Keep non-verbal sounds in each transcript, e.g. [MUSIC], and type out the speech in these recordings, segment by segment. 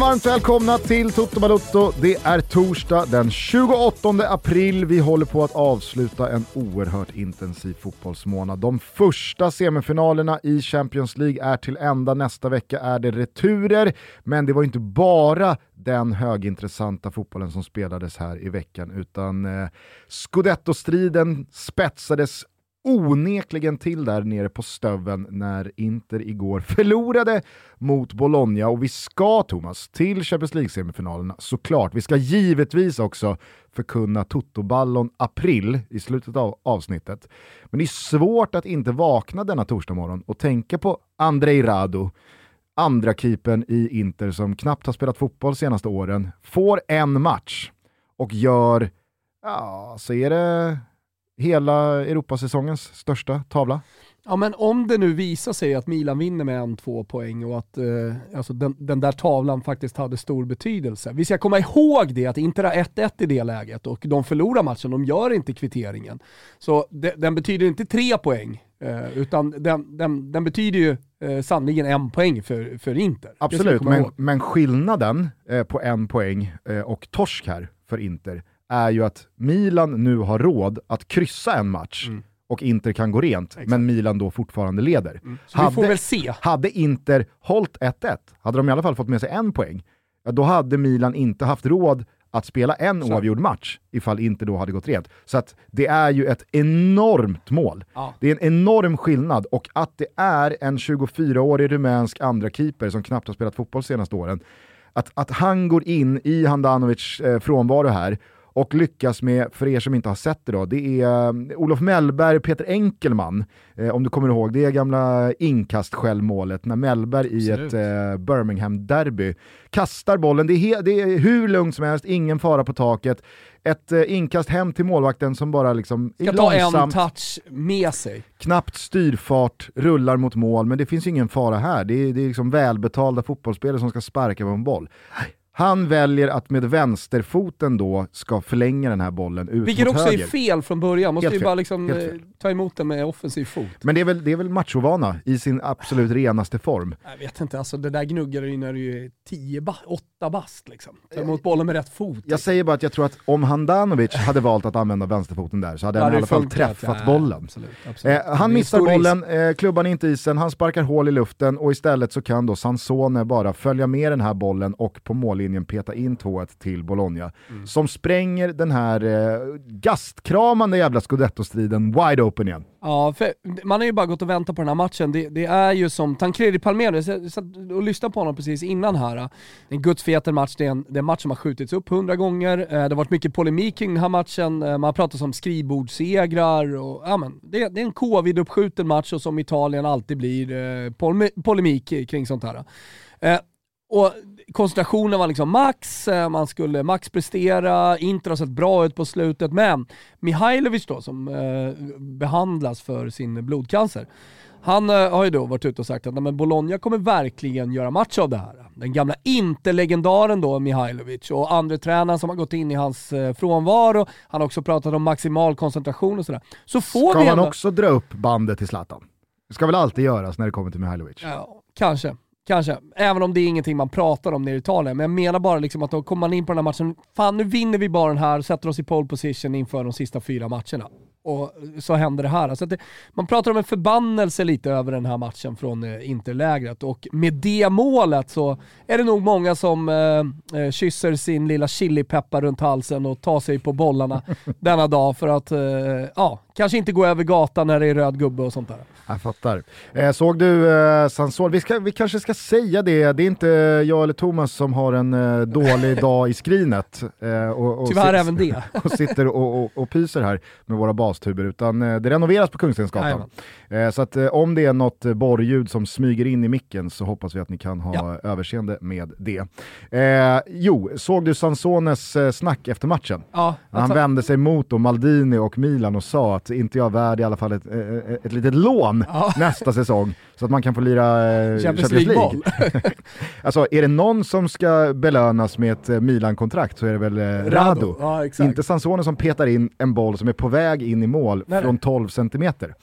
varmt välkomna till Toto Balutto. Det är torsdag den 28 april. Vi håller på att avsluta en oerhört intensiv fotbollsmånad. De första semifinalerna i Champions League är till ända. Nästa vecka är det returer, men det var inte bara den högintressanta fotbollen som spelades här i veckan, utan eh, scudetto-striden spetsades onekligen till där nere på stöven när Inter igår förlorade mot Bologna och vi ska, Thomas, till Champions League-semifinalerna såklart. Vi ska givetvis också förkunna Toto-ballon april i slutet av avsnittet. Men det är svårt att inte vakna denna torsdag morgon och tänka på Andrei Rado, andra keepern i Inter som knappt har spelat fotboll senaste åren, får en match och gör, ja, så är det hela Europasäsongens största tavla? Ja men om det nu visar sig att Milan vinner med en, två poäng och att eh, alltså den, den, där tavlan faktiskt hade stor betydelse. Vi ska komma ihåg det, att Inter har 1-1 i det läget och de förlorar matchen, de gör inte kvitteringen. Så de, den betyder inte tre poäng, eh, utan den, den, den, betyder ju eh, sannoliken en poäng för, för Inter. Absolut, men, men, skillnaden eh, på en poäng eh, och torsk här för Inter är ju att Milan nu har råd att kryssa en match mm. och Inter kan gå rent, Exakt. men Milan då fortfarande leder. Mm. Hade, vi får väl se. Hade Inter hållit 1-1, hade de i alla fall fått med sig en poäng, då hade Milan inte haft råd att spela en Så. oavgjord match ifall Inter då hade gått rent. Så att det är ju ett enormt mål. Ja. Det är en enorm skillnad och att det är en 24-årig rumänsk andra keeper som knappt har spelat fotboll senaste åren, att, att han går in i Handanovics eh, frånvaro här och lyckas med, för er som inte har sett det då, det är um, Olof Mellberg, Peter Enkelman, eh, om du kommer ihåg, det är gamla inkast-självmålet när Mellberg i ett eh, Birmingham-derby kastar bollen, det är, det är hur lugnt som helst, ingen fara på taket, ett eh, inkast hem till målvakten som bara liksom Ska ta en touch med sig. Knappt styrfart, rullar mot mål, men det finns ingen fara här. Det är, det är liksom välbetalda fotbollsspelare som ska sparka på en boll. Han väljer att med vänsterfoten då ska förlänga den här bollen ut Vilket mot också höger. är fel från början, måste ju bara liksom, eh, ta emot den med offensiv fot. Men det är väl, det är väl machovana i sin absolut renaste form. Jag vet inte, alltså det där gnuggar du när du är 10, 8 bast liksom. Ta emot bollen med rätt fot. Jag liksom. säger bara att jag tror att om Handanovic [LAUGHS] hade valt att använda vänsterfoten där så hade han i alla fall träffat bollen. Absolut, absolut. Eh, han missar bollen, eh, klubban inte isen, han sparkar hål i luften och istället så kan då Sansone bara följa med den här bollen och på mållinjen peta in 2-1 till Bologna. Mm. Som spränger den här eh, gastkramande jävla scudetto-striden wide open igen. Ja, för man har ju bara gått och väntat på den här matchen. Det, det är ju som Tancredi Palmero, jag satt och lyssnade på honom precis innan här. En gudsfeten match, det är en, det är en match som har skjutits upp hundra gånger. Eh, det har varit mycket polemik kring den här matchen, eh, man har pratat om skrivbordssegrar och ja men, det, det är en covid-uppskjuten match och som Italien alltid blir, eh, polemik kring sånt här. Och koncentrationen var liksom max, eh, man skulle max prestera, Inter har sett bra ut på slutet, men Mihailovic då som eh, behandlas för sin blodcancer, han eh, har ju då varit ute och sagt att men Bologna kommer verkligen göra match av det här. Den gamla Inter-legendaren då, Mihailovic, och andra tränaren som har gått in i hans eh, frånvaro, han har också pratat om maximal koncentration och sådär. Så får Ska vi man ändå... också dra upp bandet till Zlatan? Det ska väl alltid göras när det kommer till Mihailovic? Ja, kanske. Kanske, även om det är ingenting man pratar om nere i Italien. Men jag menar bara liksom att då kommer man in på den här matchen, fan nu vinner vi bara den här, och sätter oss i pole position inför de sista fyra matcherna. Och så händer det här. Alltså det, man pratar om en förbannelse lite över den här matchen från eh, Interlägret och med det målet så är det nog många som eh, eh kysser sin lilla chilipeppar runt halsen och tar sig på bollarna [LAUGHS] denna dag för att, eh, ja, kanske inte gå över gatan när det är röd gubbe och sånt där. Jag fattar. Eh, såg du eh, Sansol? Vi, vi kanske ska säga det, det är inte jag eller Thomas som har en eh, dålig dag i skrinet. Eh, och, och Tyvärr även det. [LAUGHS] och sitter och, och, och pyser här med våra bas glastuber utan eh, det renoveras på Kungstensgatan. Eh, så att eh, om det är något eh, borrljud som smyger in i micken så hoppas vi att ni kan ha ja. överseende med det. Eh, jo, såg du Sansones eh, snack efter matchen? Ja, han alltså... vände sig mot Maldini och Milan och sa att inte jag är värd i alla fall ett, ett, ett litet lån ja. [LAUGHS] nästa säsong så att man kan få lira eh, Champions League. [LAUGHS] alltså är det någon som ska belönas med ett Milan-kontrakt så är det väl Rado. Rado. Ja, inte Sansone som petar in en boll som är på väg in i mål nej, från 12 centimeter.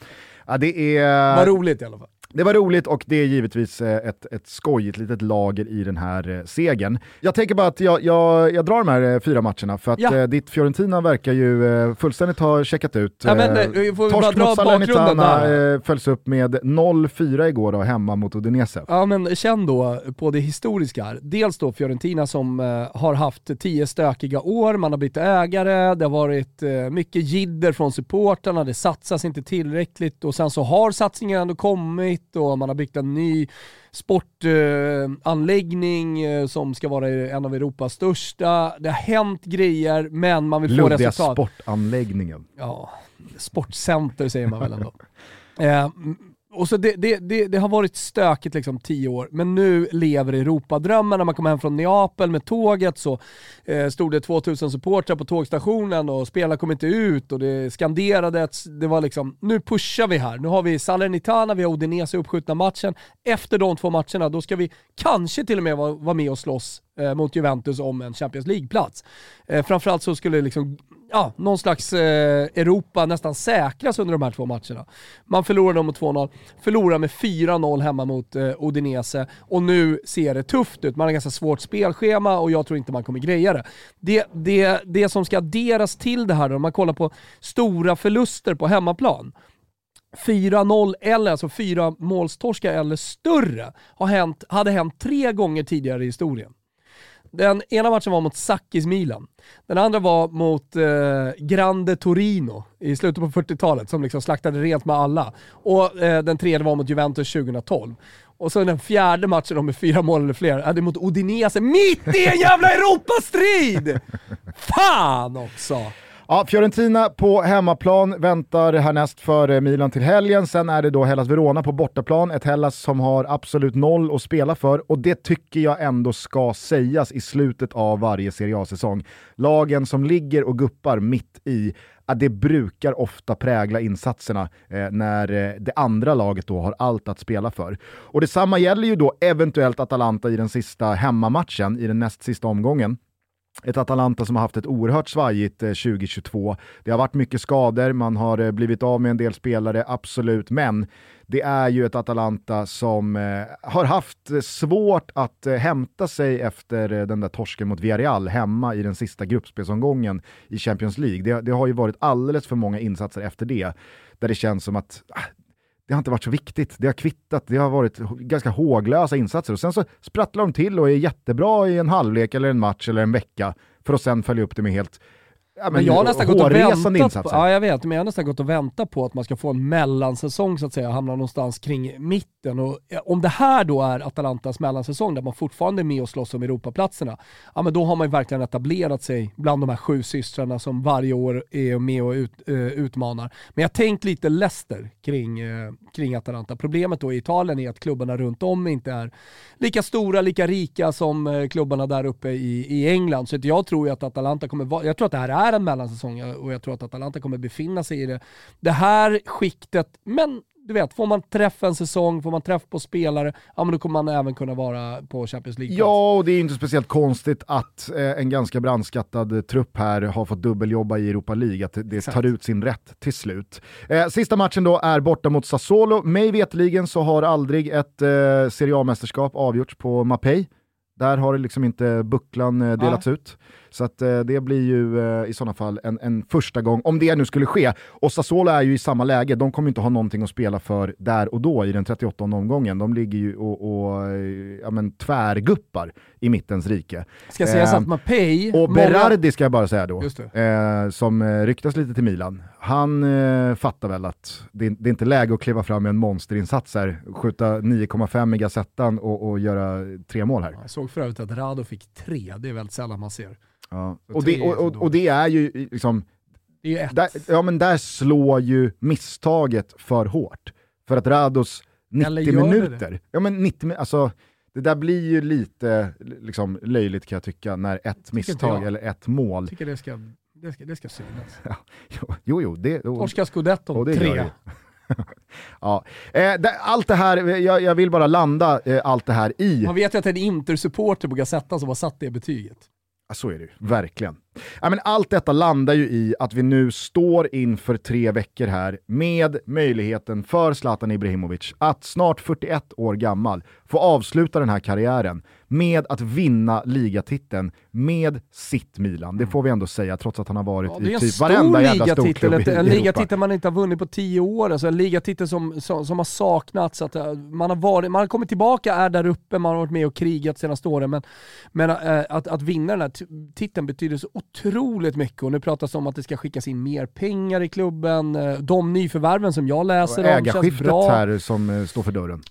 Ja, det är... Vad roligt i alla fall. Det var roligt och det är givetvis eh, ett, ett skojigt litet lager i den här eh, segern. Jag tänker bara att jag, jag, jag drar de här eh, fyra matcherna för att ja. ditt Fiorentina verkar ju fullständigt ha checkat ut. Ja, men, eh, Torsk mot Salernitana följs upp med 0-4 igår då, hemma mot Udinese. Ja men känn då på det historiska här. Dels då Fiorentina som har haft tio stökiga år, man har bytt ägare, det har varit mycket jidder från supportarna, det satsas inte tillräckligt och sen så har satsningen ändå kommit och man har byggt en ny sportanläggning eh, som ska vara en av Europas största. Det har hänt grejer men man vill Luddiga få resultat. sportanläggningen. Ja, sportcenter säger man väl ändå. [LAUGHS] eh, och så det, det, det, det, har varit stökigt liksom tio år, men nu lever Europadrömmen. När man kom hem från Neapel med tåget så eh, stod det 2000 supportrar på tågstationen och spelarna kom inte ut och det skanderades. Det var liksom, nu pushar vi här. Nu har vi Salernitana, vi har Udinese uppskjutna matchen. Efter de två matcherna, då ska vi kanske till och med vara, vara med och slåss eh, mot Juventus om en Champions League-plats. Eh, framförallt så skulle liksom ja, någon slags eh, Europa nästan säkras under de här två matcherna. Man förlorar dem mot 2-0, förlorar med 4-0 hemma mot eh, Udinese och nu ser det tufft ut. Man har ganska svårt spelschema och jag tror inte man kommer greja det. Det, det, det som ska adderas till det här, då, om man kollar på stora förluster på hemmaplan, 4-0 eller alltså 4 målstorska eller större har hänt, hade hänt tre gånger tidigare i historien. Den ena matchen var mot Sakis Milan. Den andra var mot eh, Grande Torino i slutet på 40-talet som liksom slaktade rent med alla. Och eh, den tredje var mot Juventus 2012. Och så den fjärde matchen med fyra mål eller fler, är det mot Udinese mitt i en jävla Europastrid! [LAUGHS] Fan också! Ja, Fiorentina på hemmaplan väntar härnäst för eh, Milan till helgen. Sen är det då Hellas Verona på bortaplan. Ett Hellas som har absolut noll att spela för och det tycker jag ändå ska sägas i slutet av varje Serie A-säsong. Lagen som ligger och guppar mitt i att det brukar ofta prägla insatserna eh, när eh, det andra laget då har allt att spela för. Och detsamma gäller ju då eventuellt Atalanta i den sista hemmamatchen, i den näst sista omgången. Ett Atalanta som har haft ett oerhört svajigt eh, 2022. Det har varit mycket skador, man har eh, blivit av med en del spelare, absolut, men det är ju ett Atalanta som eh, har haft svårt att hämta sig efter den där torsken mot Villarreal hemma i den sista gruppspelsomgången i Champions League. Det, det har ju varit alldeles för många insatser efter det, där det känns som att ah, det har inte varit så viktigt. Det har kvittat, det har varit ganska håglösa insatser och sen så sprattlar de till och är jättebra i en halvlek eller en match eller en vecka för att sen följa upp det med helt Ja, men, men jag har nästan gått och väntat på, ja jag vet, men jag har nästan gått och väntat på att man ska få en mellansäsong så att säga, hamna någonstans kring mitten. Och om det här då är Atalantas mellansäsong där man fortfarande är med och slåss om Europaplatserna, ja men då har man ju verkligen etablerat sig bland de här sju systrarna som varje år är med och ut, uh, utmanar. Men jag tänkt lite Leicester kring, uh, kring Atalanta. Problemet då i Italien är att klubbarna runt om inte är lika stora, lika rika som uh, klubbarna där uppe i, i England. Så jag tror ju att Atalanta kommer vara, jag tror att det här är är en mellansäsong och jag tror att Atalanta kommer befinna sig i det, det här skiktet. Men du vet, får man träff en säsong, får man träff på spelare, ja men då kommer man även kunna vara på Champions League. Ja, och det är inte speciellt konstigt att eh, en ganska brandskattad trupp här har fått dubbeljobba i Europa League, att det Exakt. tar ut sin rätt till slut. Eh, sista matchen då är borta mot Sassuolo. Mig vetligen så har aldrig ett eh, Serie A-mästerskap avgjorts på Mapei. Där har det liksom inte bucklan eh, delats ja. ut. Så att, eh, det blir ju eh, i sådana fall en, en, första gång, om det nu skulle ske. Och Sassuolo är ju i samma läge, de kommer inte ha någonting att spela för där och då i den 38 omgången. De ligger ju och, och ja, men, tvärguppar i mittens rike. Ska sägas eh, att Mapei... Och Berardi ska jag bara säga då, eh, som eh, ryktas lite till Milan. Han eh, fattar väl att det, det, är inte läge att kliva fram med en monsterinsats här, skjuta 9,5 i Gazettan och, och, göra tre mål här. Jag såg för övrigt att Rado fick tre, det är väldigt sällan man ser. Ja. Och, det, och, och, och, det är ju liksom... Det är ett. Där, ja men där slår ju misstaget för hårt. För att Rados 90 minuter, det? ja men 90 alltså det där blir ju lite liksom, löjligt kan jag tycka när ett misstag eller ett mål... Jag tycker det ska, det ska, det ska synas. [LAUGHS] Ja, jo, jo, det... Torska scudetton, tre. [LAUGHS] ja. Eh, allt det här, jag, jag, vill bara landa eh, allt det här i... Man vet ju att det är en Inter-supporter på Gazettan som har satt det betyget. Ja, så är det ju, verkligen. Ja, men allt detta landar ju i att vi nu står inför tre veckor här med möjligheten för Zlatan Ibrahimovic att snart 41 år gammal få avsluta den här karriären med att vinna ligatiteln med sitt Milan. Det får vi ändå säga, trots att han har varit ja, i typ varenda jävla storklubb i En ligatitel man inte har vunnit på tio år, alltså en ligatitel som, som, som har saknats. Att eh, man, har varit, man har kommit tillbaka, är där uppe, man har varit med och krigat senaste åren, men, men äh, att, att vinna den här titeln betyder så otroligt mycket och nu pratas det om att det ska skickas in mer pengar i klubben. Eh, de nyförvärven som jag läser och om Ägarskiftet här som står för dörren.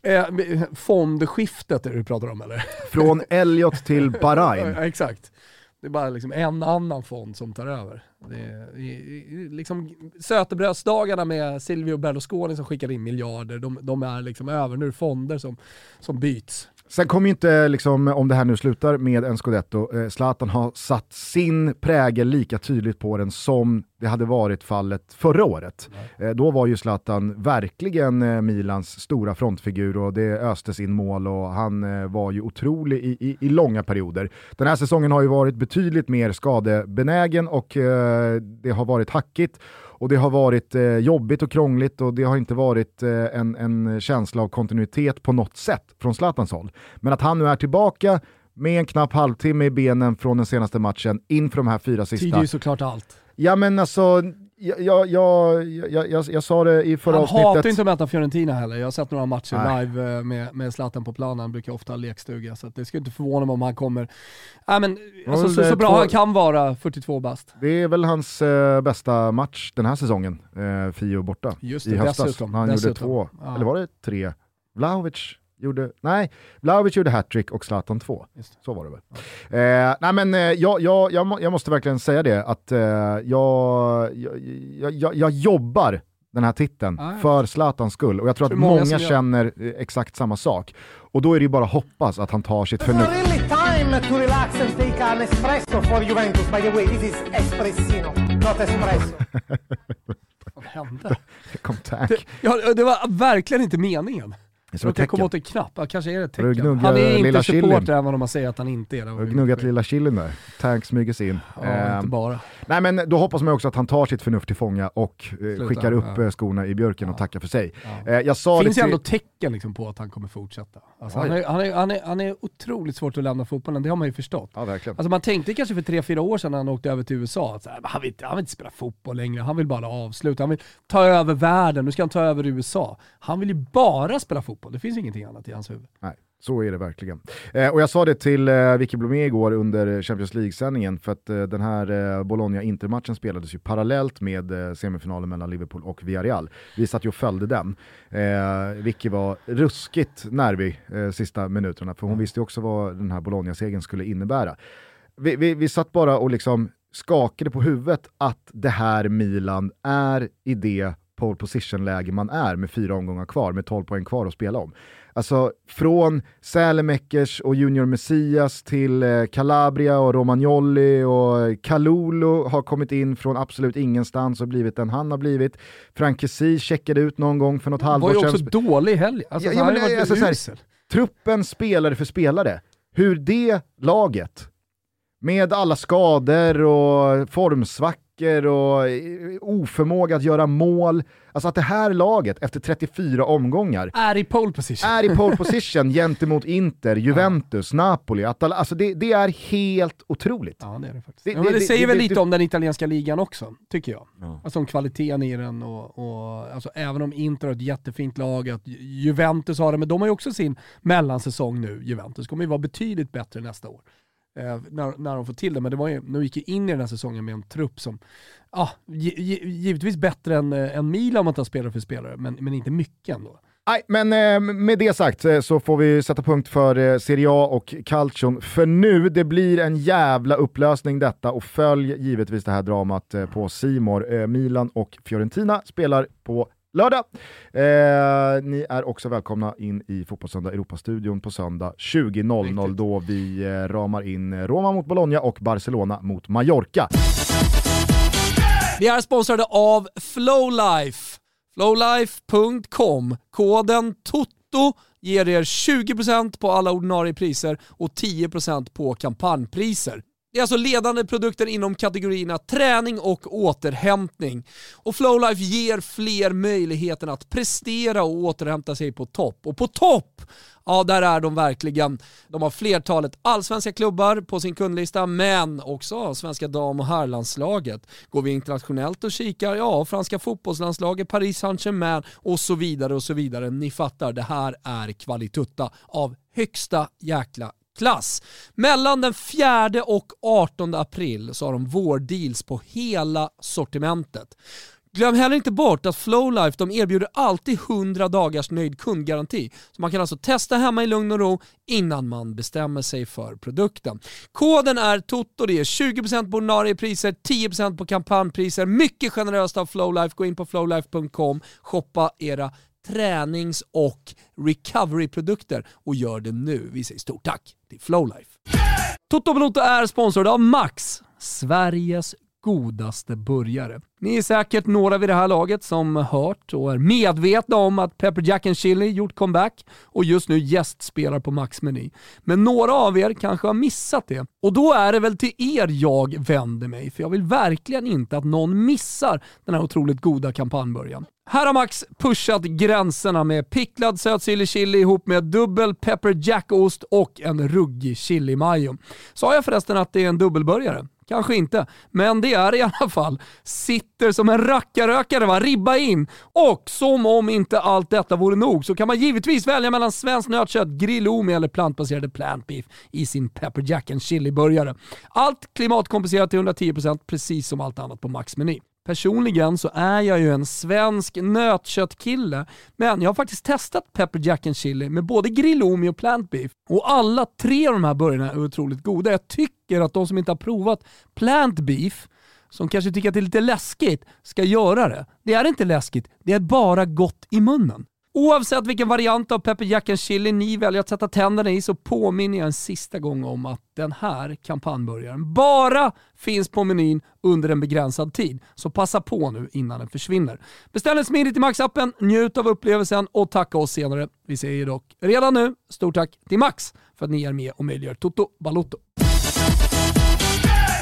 fondskiftet är det du pratar om eller? Från [LAUGHS] Elliot till Bahrain. ja, exakt. Det är bara liksom en annan fond som tar över. Det är, liksom, sötebrödsdagarna med Silvio Berlusconi som skickade in miljarder, de, de är liksom över. Nu är det fonder som, som byts. Sen kommer ju inte, liksom, om det här nu slutar med en scudetto, eh, Zlatan har satt sin prägel lika tydligt på den som det hade varit fallet förra året. Eh, då var ju Zlatan verkligen eh, Milans stora frontfigur och det östes in mål och han eh, var ju otrolig i, i, i, långa perioder. Den här säsongen har ju varit betydligt mer skadebenägen och eh, det har varit hackigt och det har varit eh, jobbigt och krångligt och det har inte varit eh, en, en känsla av kontinuitet på något sätt från Zlatans håll. Men att han nu är tillbaka med en knapp halvtimme i benen från den senaste matchen inför de här fyra sista. Tyder ju såklart allt. Ja men alltså, jag, jag, jag, jag, sa det i förra han avsnittet. Han hatar inte att möta Fiorentina heller. Jag har sett några matcher Nej. live eh, med, med Zlatan på planen, han brukar ofta ha lekstuga. Så det skulle inte förvåna mig om han kommer, Nej, men, alltså, så, så bra två... han kan vara, 42 bast. Det är väl hans eh, bästa match den här säsongen, eh, Fio borta. Just det, i höstas. Dessutom, han dessutom. gjorde två, ja. eller var det tre? Vlahovic gjorde, nej, Vlahovic gjorde hattrick och Zlatan två. Så var det väl. Ja. Eh, nej men eh, jag, jag, jag, jag, måste verkligen säga det, att eh, jag, jag, jag, jobbar den här titeln ah, för Zlatans skull och jag tror att många, många känner eh, exakt samma sak. Och då är det ju bara att hoppas att han tar sitt förnuft. really time to relax and take an espresso for Juventus by the way. This is espressino, not espresso. [LAUGHS] Vad hände? Det [LAUGHS] kom tack. Ja, det var verkligen inte meningen. Det är komma åt en knapp, ja, kanske är det ett tecken. Han är inte supporter även om man säger att han inte är det. Du har gnuggat lilla chilin där, Tank smyger sig in. Ja, eh, inte bara. Nej men då hoppas man också att han tar sitt förnuft till fånga och eh, skickar upp ja. Eh, skorna i björken och tackar för sig. Eh, jag sa finns det till... ändå tecken liksom på att han kommer fortsätta. Alltså, han, är, han, är, han, är, han är otroligt svårt att lämna fotbollen, det har man ju förstått. Ja, verkligen. Alltså, man tänkte kanske för tre fyra år sedan när han åkte över till USA att så här, han, vill inte, han vill inte spela fotboll längre, han vill bara avsluta, han vill ta över världen, nu ska han ta över USA. Han vill ju bara spela fotboll, det finns ingenting annat i hans huvud. Nej. Så är det verkligen. Eh, och jag sa det till eh, Vicky Blomé igår under Champions League-sändningen för att eh, den här eh, Bologna-Inter-matchen spelades ju parallellt med eh, semifinalen mellan Liverpool och Villarreal. Vi satt ju och följde den. Eh, Vicky var ruskigt nervig eh, sista minuterna för hon mm. visste ju också vad den här Bologna-segern skulle innebära. Vi, vi, vi satt bara och liksom skakade på huvudet att det här Milan är i det pole position-läge man är med fyra omgångar kvar, med 12 poäng kvar att spela om. Alltså från Sälemäckers och Junior Messias till eh, Calabria och Romagnoli och Kalulu har kommit in från absolut ingenstans och blivit den han har blivit. Frank Kessie checkade ut någon gång för något halvår sedan. var ju också dålig helg. Alltså, ja, men, alltså, här, truppen spelare för spelare. Hur det laget, med alla skador och formsvackor luckor och eh, oförmåga att göra mål. Alltså att det här laget efter 34 omgångar är i pole position, är i pole [LAUGHS] position gentemot Inter, Juventus, ja. Napoli, Atal alltså det, det, är helt otroligt. Ja det är det faktiskt. Det, ja, det, det säger väl lite om den italienska ligan också, tycker jag. Ja. Alltså om kvaliteten i den och, och alltså även om Inter har ett jättefint lag, att Juventus har det, men de har ju också sin mellansäsong nu, Juventus kommer ju vara betydligt bättre nästa år eh, när, när de får till det. Men det var ju, de gick ju in i den här säsongen med en trupp som, ja, givetvis bättre än, eh, än Milan om man tar spelare för spelare, men, men inte mycket ändå. Nej, men eh, med det sagt eh, så får vi sätta punkt för Serie A och Calcion för nu. Det blir en jävla upplösning detta och följ givetvis det här dramat på Simor. Milan och Fiorentina spelar på lördag. Eh, ni är också välkomna in i Fotbollssöndag Europastudion på söndag 20.00 då vi eh, ramar in Roma mot Bologna och Barcelona mot Mallorca. Vi är sponsrade av Flowlife. Flowlife.com. Koden TOTO ger er 20% på alla ordinarie priser och 10% på kampanjpriser. Det är alltså ledande produkter inom kategorierna träning och återhämtning. Och Flowlife ger fler möjligheten att prestera och återhämta sig på topp. Och på topp, ja där är de verkligen. De har flertalet allsvenska klubbar på sin kundlista, men också svenska dam och herrlandslaget. Går vi internationellt och kikar, ja franska fotbollslandslaget, Paris Saint-Germain och så vidare och så vidare. Ni fattar, det här är kvalitutta av högsta jäkla klass. Mellan den 4 och 18 april så har de vårdeals på hela sortimentet. Glöm heller inte bort att Flowlife de erbjuder alltid 100 dagars nöjd kundgaranti. Så man kan alltså testa hemma i lugn och ro innan man bestämmer sig för produkten. Koden är TOTO, det är 20% på ordinarie priser, 10% på kampanjpriser. Mycket generöst av Flowlife. Gå in på flowlife.com, shoppa era tränings och recovery-produkter och gör det nu. Vi säger stort tack till Flowlife. Toto Balotto är sponsrad av Max, Sveriges godaste burgare. Ni är säkert några vid det här laget som hört och är medvetna om att Pepper Jack and Chili gjort comeback och just nu gästspelar på Max-meny. Men några av er kanske har missat det. Och då är det väl till er jag vänder mig, för jag vill verkligen inte att någon missar den här otroligt goda kampanjbörjan. Här har Max pushat gränserna med picklad sötsillig chili ihop med dubbel pepper Jack-ost och en ruggig chili mayo. Sa jag förresten att det är en dubbelburgare? Kanske inte, men det är i alla fall. Sitter som en rackarrökare va, ribba in. Och som om inte allt detta vore nog så kan man givetvis välja mellan svenskt nötkött, grillomi eller plantbaserade plant beef i sin pepper jack and chili-burgare. Allt klimatkompenserat till 110% precis som allt annat på Max Meny. Personligen så är jag ju en svensk nötköttkille, men jag har faktiskt testat pepper jack and chili med både grillomi och plant beef. Och alla tre av de här burgarna är otroligt goda. Jag tycker att de som inte har provat plant beef, som kanske tycker att det är lite läskigt, ska göra det. Det är inte läskigt, det är bara gott i munnen. Oavsett vilken variant av pepper jack and chili ni väljer att sätta tänderna i så påminner jag en sista gång om att den här kampanjburgaren bara finns på menyn under en begränsad tid. Så passa på nu innan den försvinner. Beställ den smidigt i Max-appen, njut av upplevelsen och tacka oss senare. Vi säger dock redan nu stort tack till Max för att ni är med och möjliggör Toto Balotto.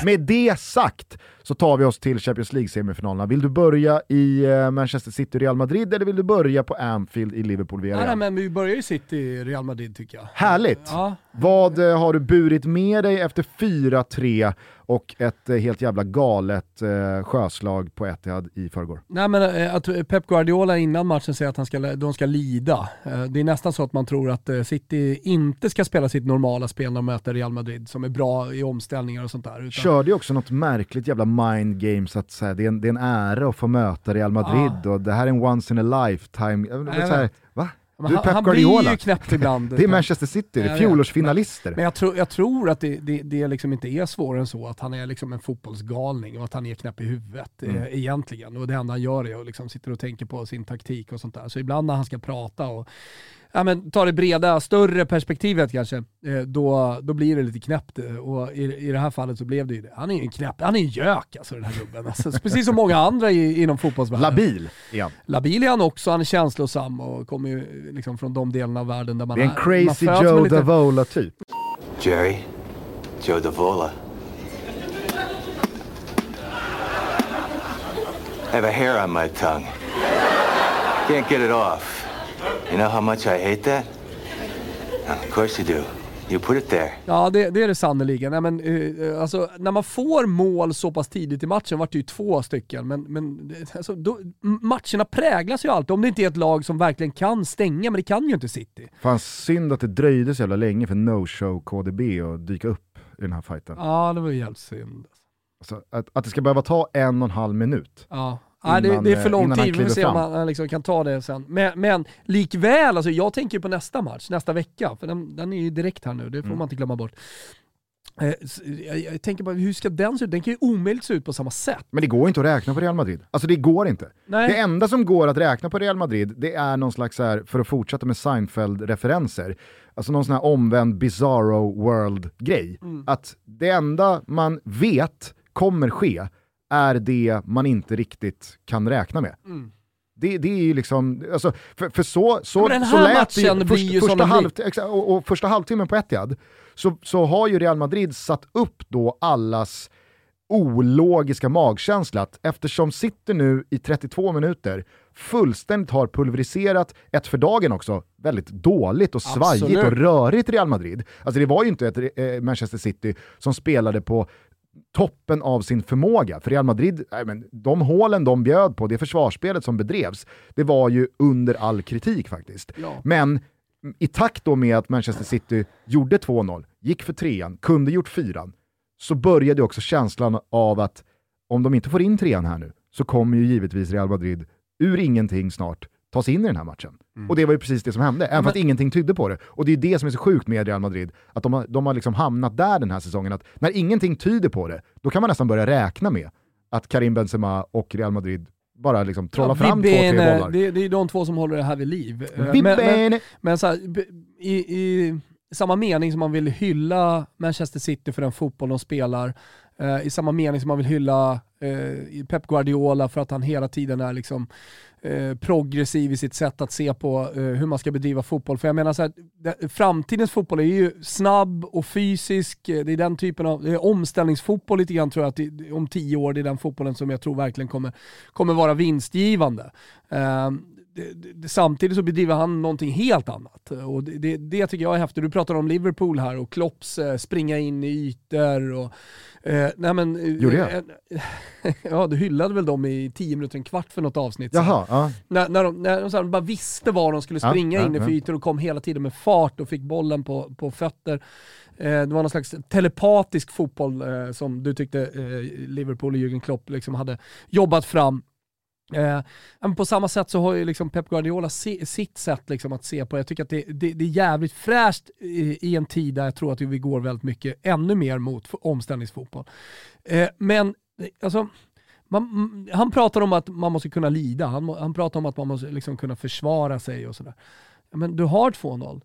Med det sagt så tar vi oss till Champions League-semifinalerna. Vill du börja i eh, Manchester City Real Madrid eller vill du börja på Anfield i Liverpool Villarreal? Nej, men vi börjar i City Real Madrid tycker jag. Härligt! Ja. Vad eh, har du burit med dig efter 4-3 och ett eh, helt jävla galet eh, sjöslag på Etihad i förrgår. Nej men att Pep Guardiola innan matchen säger att han ska, de ska lida. Det är nästan så att man tror att City inte ska spela sitt normala spel när de möter Real Madrid som är bra i omställningar och sånt där. Utan... Körde ju också något märkligt jävla mind games att säga, det, är en, det är en ära att få möta Real Madrid ah. och det här är en once in a lifetime. Jag, jag, så här, va? Du är Pep han Guardiola. blir ju knäppt ibland. [LAUGHS] det är Manchester City, det är fjolårsfinalister. Men, men jag, tror, jag tror att det, det, det liksom inte är svårare än så, att han är liksom en fotbollsgalning och att han är knäpp i huvudet mm. eh, egentligen. Och det enda han gör är att liksom sitter och tänker på sin taktik och sånt där. Så ibland när han ska prata och ja, men, ta det breda, större perspektivet kanske, eh, då, då blir det lite knäppt. Eh, och i, i det här fallet så blev det ju det. Han är ju en knäpp, han är en gök alltså den här gubben. Alltså, precis som många andra i, inom fotbollsvärlden. Labil är han. Labil är han också, han är känslosam och kommer ju liksom från de delarna av världen där man är... Det är en crazy Joe lite... Davola typ. Jerry, Joe Davola. I have a hair on my tongue. Can't get it off. You know how much I hate that? of course you do. You put it there. Ja, det, det är det sannerligen. Nej, men, uh, alltså, när man får mål så pass tidigt i matchen, vart det ju två stycken, men, men alltså, då, matcherna präglas ju alltid, om det inte är ett lag som verkligen kan stänga, men det kan ju inte City. Fan synd att det dröjde så jävla länge för no-show KDB att dyka upp i den här fighten. Ja, det var ju jävligt synd. Alltså, att, att det ska behöva ta en och en halv minut. Ja. Nej, det, det är för eh, lång innan han tid, vi får se om han liksom kan ta det sen. Men, men likväl, alltså, jag tänker på nästa match, nästa vecka, för den, den är ju direkt här nu, det får Mm. man inte glömma bort. Eh, jag, tänker bara, hur ska den se ut? Den kan ju omöjligt se ut på samma sätt. Men det går inte att räkna på Real Madrid. Alltså det går inte. Nej. Det enda som går att räkna på Real Madrid, det är någon slags, här, för att fortsätta med Seinfeld-referenser, alltså någon sån här omvänd bizarro world-grej. Mm. Att det enda man vet kommer ske är det man inte riktigt kan räkna med. Mm. Det, det är ju liksom, alltså, för, för så, så, Ja, så lät det ju, först, ju första, halv, och, och första halvtimmen på Etihad, så, så har ju Real Madrid satt upp då allas ologiska magkänsla att eftersom City nu i 32 minuter fullständigt har pulveriserat ett för dagen också väldigt dåligt och svajigt Absolut. och rörigt Real Madrid. Alltså det var ju inte ett eh, Manchester City som spelade på toppen av sin förmåga. För Real Madrid, nej, men de hålen de bjöd på, det försvarsspelet som bedrevs, det var ju under all kritik faktiskt. Ja. Men i takt då med att Manchester City gjorde 2-0, gick för trean, kunde gjort fyran, så började också känslan av att om de inte får in trean här nu, så kommer ju givetvis Real Madrid ur ingenting snart ta sig in i den här matchen. Och det var ju precis det som hände, även fast ingenting tydde på det. Och det är det som är så sjukt med Real Madrid, att de har, de har liksom hamnat där den här säsongen, att när ingenting tyder på det, då kan man nästan börja räkna med att Karim Benzema och Real Madrid bara liksom trollar fram två, tre bollar. det, det är de två som håller det här vid liv. Eh, Vi Men, men, men så här, i, i samma mening som man vill hylla Manchester City för den fotboll de spelar, eh, i samma mening som man vill hylla eh, Pep Guardiola för att han hela tiden är liksom eh, progressiv i sitt sätt att se på eh, hur man ska bedriva fotboll. För jag menar så här, det, framtidens fotboll är ju snabb och fysisk, eh, det är den typen av, det är omställningsfotboll lite grann tror jag att det, om tio år, det är den fotbollen som jag tror verkligen kommer, kommer vara vinstgivande. Eh, det, samtidigt så bedriver han någonting helt annat. Och det, det, det tycker jag är häftigt. Du pratar om Liverpool här och Klopps eh, springa in i ytor och... Eh, nej men, eh, Gjorde jag? eh, [LAUGHS] ja, du hyllade väl dem i tio minuter, en kvart för något avsnitt. Jaha, ja. När, när de, när de, här, bara visste var de skulle springa ja, in i ja. ytor och kom hela tiden med fart och fick bollen på, på fötter. Eh, det var någon slags telepatisk fotboll eh, som du tyckte eh, Liverpool och Jürgen Klopp liksom hade jobbat fram. Eh, men på samma sätt så har ju liksom Pep Guardiola se, sitt sätt liksom att se på det. Jag tycker att det, det, det är jävligt fräscht i, i en tid där jag tror att vi går väldigt mycket ännu mer mot omställningsfotboll. Eh, men alltså, man, han pratar om att man måste kunna lida, han, han pratar om att man måste liksom kunna försvara sig och sådär. Men du har 2-0.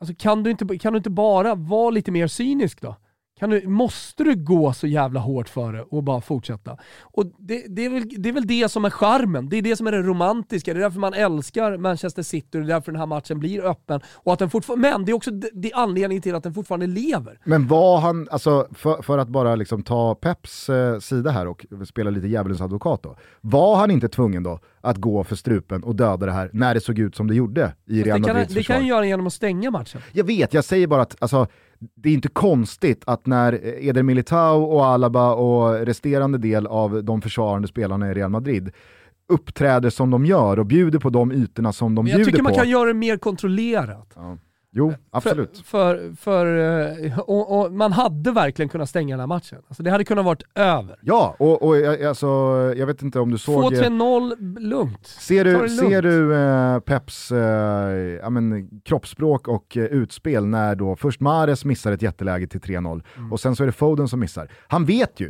Alltså kan, du inte, kan du inte bara vara lite mer cynisk då? Kan du, måste du gå så jävla hårt för det och bara fortsätta? Och det, det, är väl, det är väl det som är charmen, det är det som är det romantiska, det är därför man älskar Manchester City och det är därför den här matchen blir öppen. Och att den fortfarande, men det är också det, det är anledningen till att den fortfarande lever. Men var han, alltså för, för att bara liksom ta Peps eh, sida här och spela lite djävulens advokat då, var han inte tvungen då att gå för strupen och döda det här när det såg ut som det gjorde i Real Det Madrids det försvar? kan han göra genom att stänga matchen. Jag vet, jag säger bara att alltså, det är inte konstigt att när Eder Militao och Alaba och resterande del av de försvarande spelarna i Real Madrid uppträder som de gör och bjuder på de ytorna som de Men jag bjuder tycker man på. kan göra det mer kontrollerat. Ja. Jo, absolut. För, för, för, eh, och, och man hade verkligen kunnat stänga den här matchen. Alltså det hade kunnat varit över. Ja, och, och jag- alltså, jag vet inte om du såg... eh, 2-3-0, lugnt. Ser du, lugnt. ser du eh, Peps eh, ja, men, kroppsspråk och eh, utspel när då först Mares missar ett jätteläge till 3-0 Mm. och sen så är det Foden som missar. Han vet ju,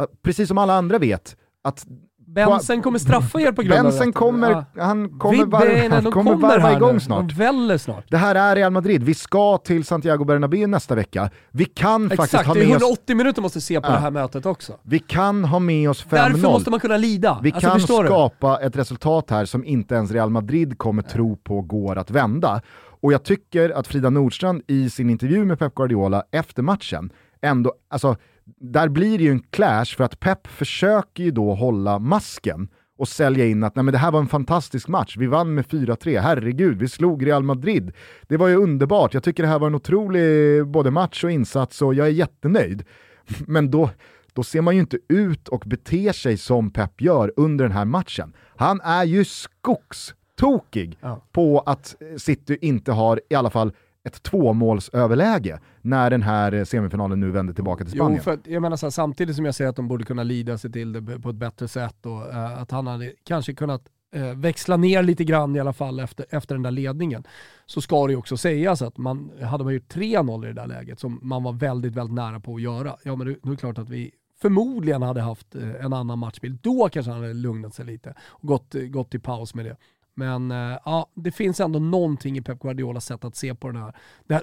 eh, precis som alla andra vet, att Bensen kommer straffa er på grund av Bensen detta. kommer, Ja. han kommer, Vibben, varva, han kommer kommer varva igång snart. De väller snart. Det här är Real Madrid, vi ska till Santiago Bernabéu nästa vecka. Vi kan faktiskt Exakt, ha det är med oss, 180 minuter måste se på Ja. det här mötet också. vi kan ha med oss 5-0. Därför måste man kunna lida. Vi alltså, kan förstår du? skapa ett resultat här som inte ens Real Madrid kommer tro på går att vända. Och jag tycker att Frida Nordstrand i sin intervju med Pep Guardiola efter matchen, ändå, alltså, där blir det ju en clash för att Pep försöker ju då hålla masken och sälja in att Nej, men det här var en fantastisk match, vi vann med 4-3, herregud, vi slog Real Madrid. Det var ju underbart, jag tycker det här var en otrolig både match och insats och jag är jättenöjd. [LAUGHS] Men då, då ser man ju inte ut och beter sig som Pep gör under den här matchen. Han är ju skogstokig Ja. på att City inte har i alla fall ett tvåmålsöverläge när den här semifinalen nu vänder tillbaka till Spanien. Jo, för jag menar så här, samtidigt som jag säger att de borde kunna lida sig till det på ett bättre sätt och uh, att han hade kanske kunnat uh, växla ner lite grann i alla fall efter, efter den där ledningen, så ska det ju också sägas att man, hade man gjort 3-0 i det där läget, som man var väldigt, väldigt nära på att göra, ja men det, det är klart att vi förmodligen hade haft en annan matchbild. Då kanske han hade lugnat sig lite och gått, gått i paus med det. Men uh, ja, det finns ändå någonting i Pep Guardiolas sätt att se på den här,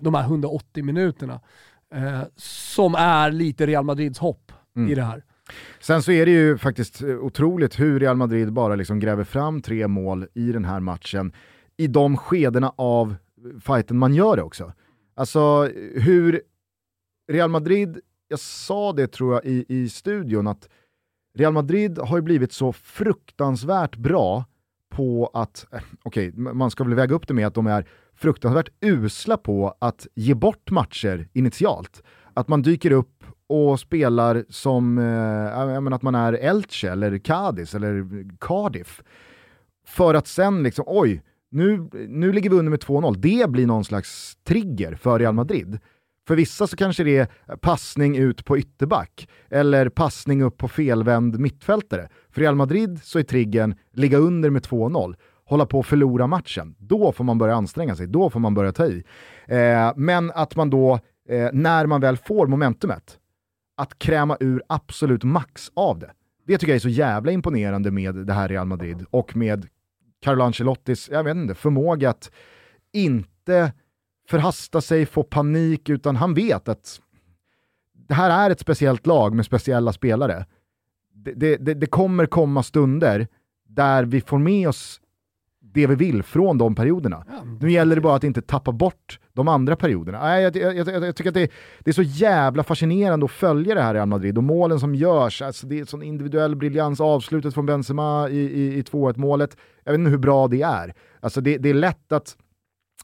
de här 180 minuterna uh, som är lite Real Madrids hopp mm. i det här. Sen så är det ju faktiskt otroligt hur Real Madrid bara liksom gräver fram tre mål i den här matchen i de skedena av fighten man gör det också. Alltså hur Real Madrid, jag sa det tror jag i, i studion, att Real Madrid har ju blivit så fruktansvärt bra på att, eh, okej, okay, man ska väl väga upp det med att de är fruktansvärt usla på att ge bort matcher initialt. Att man dyker upp och spelar som eh, menar, att man är Elche eller Cadiz eller Cardiff. För att sen liksom, oj, nu, nu ligger vi under med 2-0. Det blir någon slags trigger för Real Madrid. För vissa så kanske det är passning ut på ytterback, eller passning upp på felvänd mittfältare. För Real Madrid så är triggern ligga under med 2-0, hålla på att förlora matchen. Då får man börja anstränga sig, då får man börja ta i. Eh, men att man då, eh, när man väl får momentumet, att kräma ur absolut max av det. Det tycker jag är så jävla imponerande med det här Real Madrid och med Carlo Ancelottis, jag vet inte, förmåga att inte förhasta sig, få panik, utan han vet att det här är ett speciellt lag med speciella spelare. Det, det, det, kommer komma stunder där vi får med oss det vi vill från de perioderna. Ja. Nu gäller det bara att inte tappa bort de andra perioderna. Jag, jag, jag, jag tycker att det, det, är så jävla fascinerande att följa det här i Real Madrid och målen som görs, alltså det är sån individuell briljans, avslutet från Benzema i, i, i 2-1 målet. Jag vet inte hur bra det är. Alltså det, det är lätt att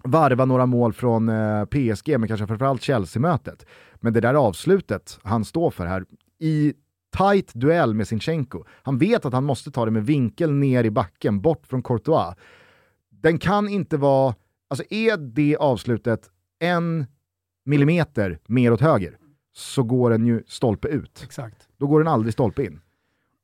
varva några mål från eh, PSG, men kanske framförallt Chelsea-mötet. Men det där avslutet han står för här, i tight duell med Sinchenko. Han vet att han måste ta det med vinkel ner i backen, bort från Courtois. Den kan inte vara, alltså är det avslutet en millimeter mer åt höger så går den ju stolpe ut. Exakt. Då går den aldrig stolpe in.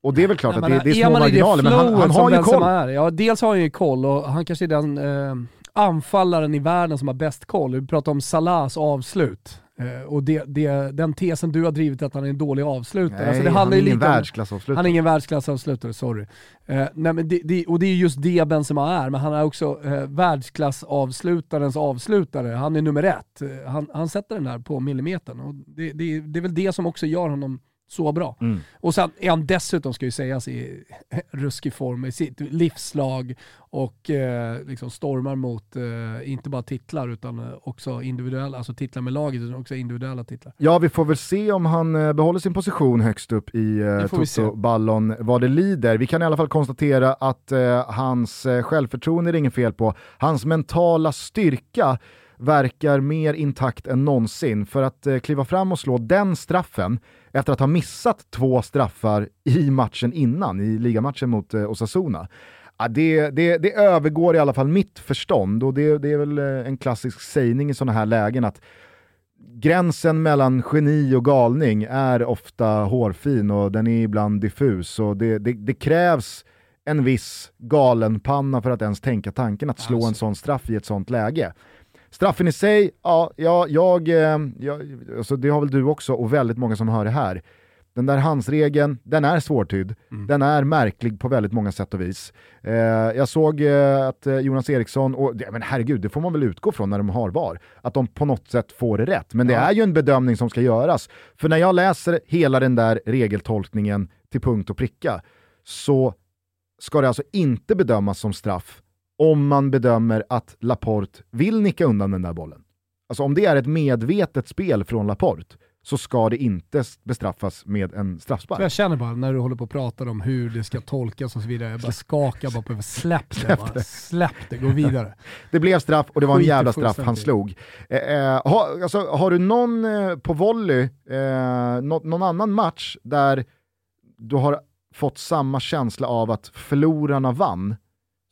Och det är väl klart Nej, att det, det är små marginaler, men han, han har ju koll. Är. Ja, dels har han ju koll och han kanske är den eh, anfallaren i världen som har bäst koll. Vi pratar om Salahs avslut. Uh, och det, det, den tesen du har drivit att han är en dålig avslutare. Nej, alltså det han är ingen världsklassavslutare. Han är ingen världsklassavslutare, sorry. Uh, nej, men det, det, och det är just det Benzema är, men han är också uh, världsklassavslutarens avslutare. Han är nummer ett. Uh, han, han sätter den där på millimetern. Och det, det, det är väl det som också gör honom så bra. Mm. Och sen är han dessutom, ska ju sägas, i [LAUGHS] ruskig form i sitt livslag och eh, liksom stormar mot, eh, inte bara titlar utan eh, också individuella, alltså titlar med laget utan också individuella titlar. Ja, vi får väl se om han eh, behåller sin position högst upp i eh, Toto-ballon vad det lider. Vi kan i alla fall konstatera att eh, hans eh, självförtroende är det inget fel på. Hans mentala styrka verkar mer intakt än någonsin. För att eh, kliva fram och slå den straffen efter att ha missat två straffar i matchen innan, i ligamatchen mot eh, Osasuna. Ja, det, det, det, övergår i alla fall mitt förstånd och det, det är väl eh, en klassisk sägning i sådana här lägen att gränsen mellan geni och galning är ofta hårfin och den är ibland diffus och det, det, det krävs en viss galenpanna för att ens tänka tanken att slå alltså. en sån straff i ett sånt läge. Straffen i sig, ja, ja jag, eh, jag, alltså det har väl du också och väldigt många som hör det här. Den där handsregeln, den är svårtydd. Mm. Den är märklig på väldigt många sätt och vis. Eh, jag såg eh, att eh, Jonas Eriksson, och ja, men herregud, det får man väl utgå från när de har VAR, att de på något sätt får det rätt. Men det är ju en bedömning som ska göras. För när jag läser hela den där regeltolkningen till punkt och pricka, så ska det alltså inte bedömas som straff om man bedömer att Laporte vill nicka undan den där bollen. Alltså om det är ett medvetet spel från Laporte så ska det inte bestraffas med en straffspark. Jag känner bara när du håller på och pratar om hur det ska tolkas och så vidare, jag bara skakar bara på släpp det, släpp det. Bara. Släpp det, gå vidare. [LAUGHS] det blev straff och det var en jävla straff han slog. Eh, eh, ha, alltså, har du någon eh, på volley, eh, nå någon annan match där du har fått samma känsla av att förlorarna vann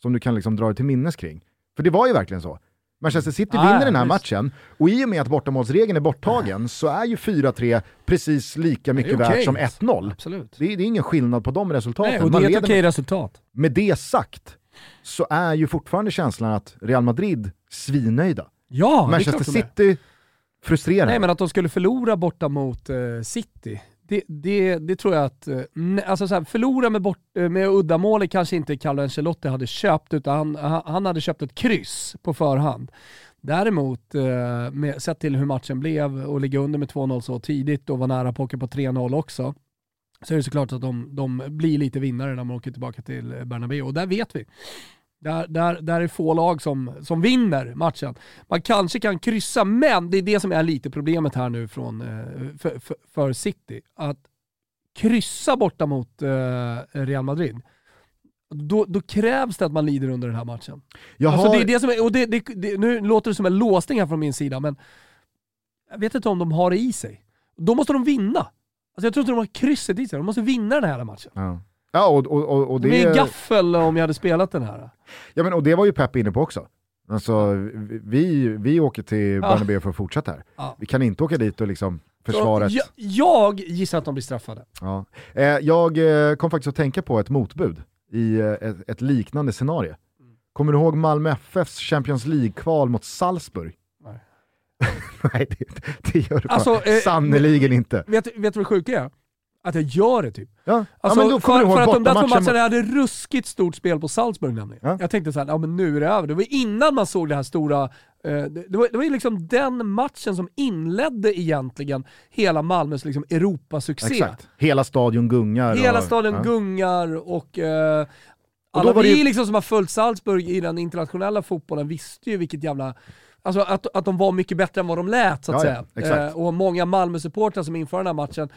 som du kan liksom dra dig till minnes kring. För det var ju verkligen så. Manchester City Ah, vinner den här visst. matchen och i och med att bortamålsregeln är borttagen så är ju 4-3 precis lika mycket okej. värt som 1-0. Absolut. Det är, det är ingen skillnad på de resultaten. Nej, och det är ett okej resultat. Med det sagt så är ju fortfarande känslan att Real Madrid svinnöjda. Ja, Manchester. City frustrerade. Nej men att de skulle förlora borta mot eh, City, det, det, det tror jag att, eh, alltså så här, förlora med, bort, eh, med uddamålet kanske inte Carlo Ancelotti hade köpt, utan han, han- hade köpt ett kryss på förhand. Däremot, eh, med, sett till hur matchen blev och ligga under med 2-0 så tidigt och vara nära på att på 3-0 också, så är det såklart att de, de blir lite vinnare när man åker tillbaka till Bernabéu. Och där vet vi. Där, där, där är få lag som, som vinner matchen. Man kanske kan kryssa, men det är det som är lite problemet här nu från, eh, för, för, för City. Att kryssa borta mot eh, Real Madrid, då, då krävs det att man lider under den här matchen. Alltså har, det är det som är, och det, det, det, nu låter det som en låsning här från min sida, men jag vet inte om de har det i sig. Då måste de vinna. Alltså jag tror inte de har krysset i sig, de måste vinna den här matchen. ja. Ja, och, och, och, Det är gaffel om jag hade spelat den här. ja, men, och det var ju Pep inne på också. Alltså, vi, vi åker till Bernabéu för att fortsätta här. Ja. Vi kan inte åka dit och liksom. Så jag, jag gissar att de blir straffade. Ja. Eh, jag eh, kom faktiskt att tänka på ett motbud i eh, ett, ett liknande scenario. Kommer du ihåg Malmö FFs Champions League-kval mot Salzburg? Nej. [LAUGHS] Nej, det, det gör du alltså, eh, sannerligen inte. Vet, vet du vad det sjuka är? Att jag gör det typ. Ja, Alltså, ja, men då kommer för, för att de där två matcherna hade ruskigt stort spel på Salzburg nämligen. Ja. Jag tänkte så här, ja men nu är det över. Det var innan man såg det här stora, eh, det, var, det var ju liksom den matchen som inledde egentligen hela Malmös liksom Europasuccé. Exakt. Hela stadion gungar. Hela och, stadion gungar och eh, alla vi ju- liksom som har följt Salzburg i den internationella fotbollen visste ju vilket jävla Alltså att, att de var mycket bättre än vad de lät så att Ja, ja, säga. Eh, och många Malmö-supportrar som inför den här matchen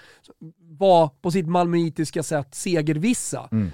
var på sitt malmöitiska sätt segervissa. Mm.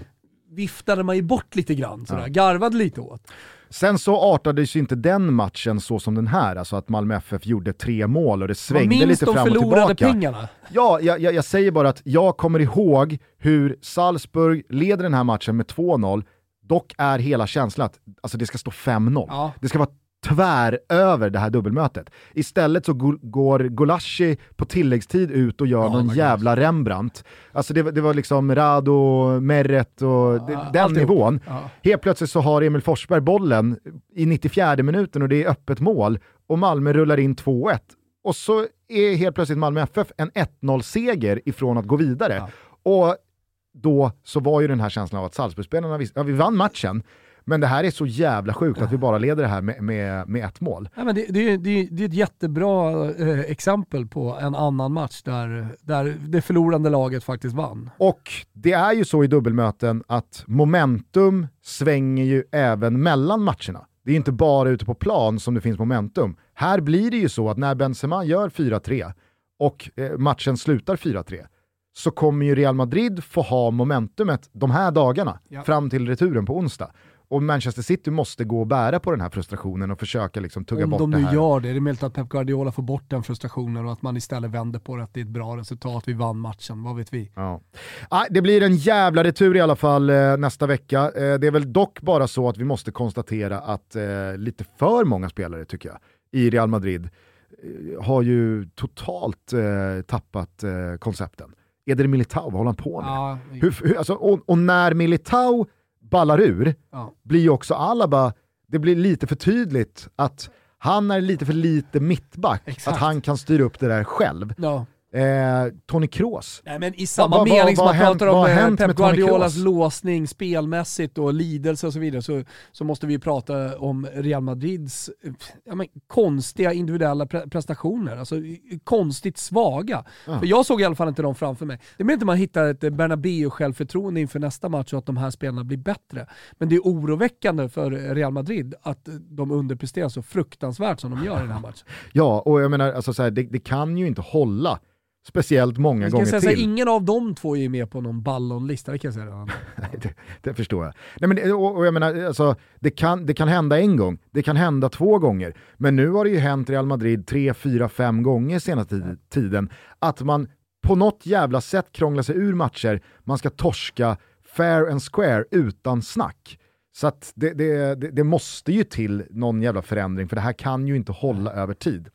Viftade man ju bort lite grann, sådär. garvade lite åt. Sen så artades ju inte den matchen så som den här, alltså att Malmö FF gjorde tre mål och det svängde minns lite de fram och förlorade tillbaka. pengarna. Ja, jag, jag, jag säger bara att jag kommer ihåg hur Salzburg leder den här matchen med 2-0, dock är hela känslan att alltså, det ska stå 5-0. Ja. Det ska vara tvär över det här dubbelmötet. Istället så går Gulashi på tilläggstid ut och gör Ja, någon jävla Rembrandt. Alltså det, var- det var liksom Rado, Meret och det, den nivån. Ja. Helt plötsligt så har Emil Forsberg bollen i 94 minuten och det är öppet mål och Malmö rullar in 2-1. Och så är helt plötsligt Malmö FF en 1-0-seger ifrån att gå vidare. Ja. Och då så var ju den här känslan av att Salzburgspelarna visste, ja vi vann matchen, men det här är så jävla sjukt att vi bara leder det här med, med, med ett mål. Nej, men det, det, är- det, det är ett jättebra eh, exempel på en annan match där, där det förlorande laget faktiskt vann. Och det är ju så i dubbelmöten att momentum svänger ju även mellan matcherna. Det är inte bara ute på plan som det finns momentum. Här blir det ju så att när Benzema gör 4-3 och eh, matchen slutar 4-3 så kommer ju Real Madrid få ha momentumet de här dagarna Ja. fram till returen på onsdag. Och Manchester City måste gå och bära på den här frustrationen och försöka liksom tugga Om bort de det nu här. gör det, det är möjligt att Pep Guardiola får bort den frustrationen och att man istället vänder på det, att det är ett bra resultat, vi vann matchen, vad vet vi? Ja. Ah, det blir en jävla retur i alla fall eh, nästa vecka. Eh, det är väl dock bara så att vi måste konstatera att eh, lite för många spelare, tycker jag, i Real Madrid eh, har ju totalt eh, tappat eh, koncepten. Eder Militao, vad håller han på med? Ja, Hur, hur, alltså, och, och när Militao ballar ur ja. blir ju också Alaba, det blir lite för tydligt att han är lite för lite mittback, Exakt. att han kan styra upp det där själv. ja. Eh, Tony Kroos, Nej men i samma vad- mening som man pratar om eh, hänt Pep Guardiolas låsning spelmässigt och lidelse och så vidare så, så måste vi prata om Real Madrids eh, ja, men, konstiga individuella pre prestationer. Alltså konstigt svaga. Ja. För jag såg i alla fall inte dem framför mig. Det är inte man hittar ett Bernabéu-självförtroende inför nästa match och att de här spelarna blir bättre. Men det är oroväckande för Real Madrid att de underpresterar så fruktansvärt som de gör i den här [LAUGHS] matchen. Ja, och jag menar, alltså så här, det, det kan ju inte hålla speciellt många gånger säga så här, till. ingen av de två är med på någon ballonlista, det kan jag säga redan. [LAUGHS] Nej, det, det förstår jag. Nej, men, och, och jag menar, alltså, det, kan, det kan hända en gång, det kan hända två gånger, men nu har det ju hänt Real Madrid tre, fyra, fem gånger senaste tid- tiden att man på något jävla sätt krånglar sig ur matcher, man ska torska fair and square utan snack. Så att det, det, det, det, måste ju till någon jävla förändring, för det här kan ju inte hålla över tid.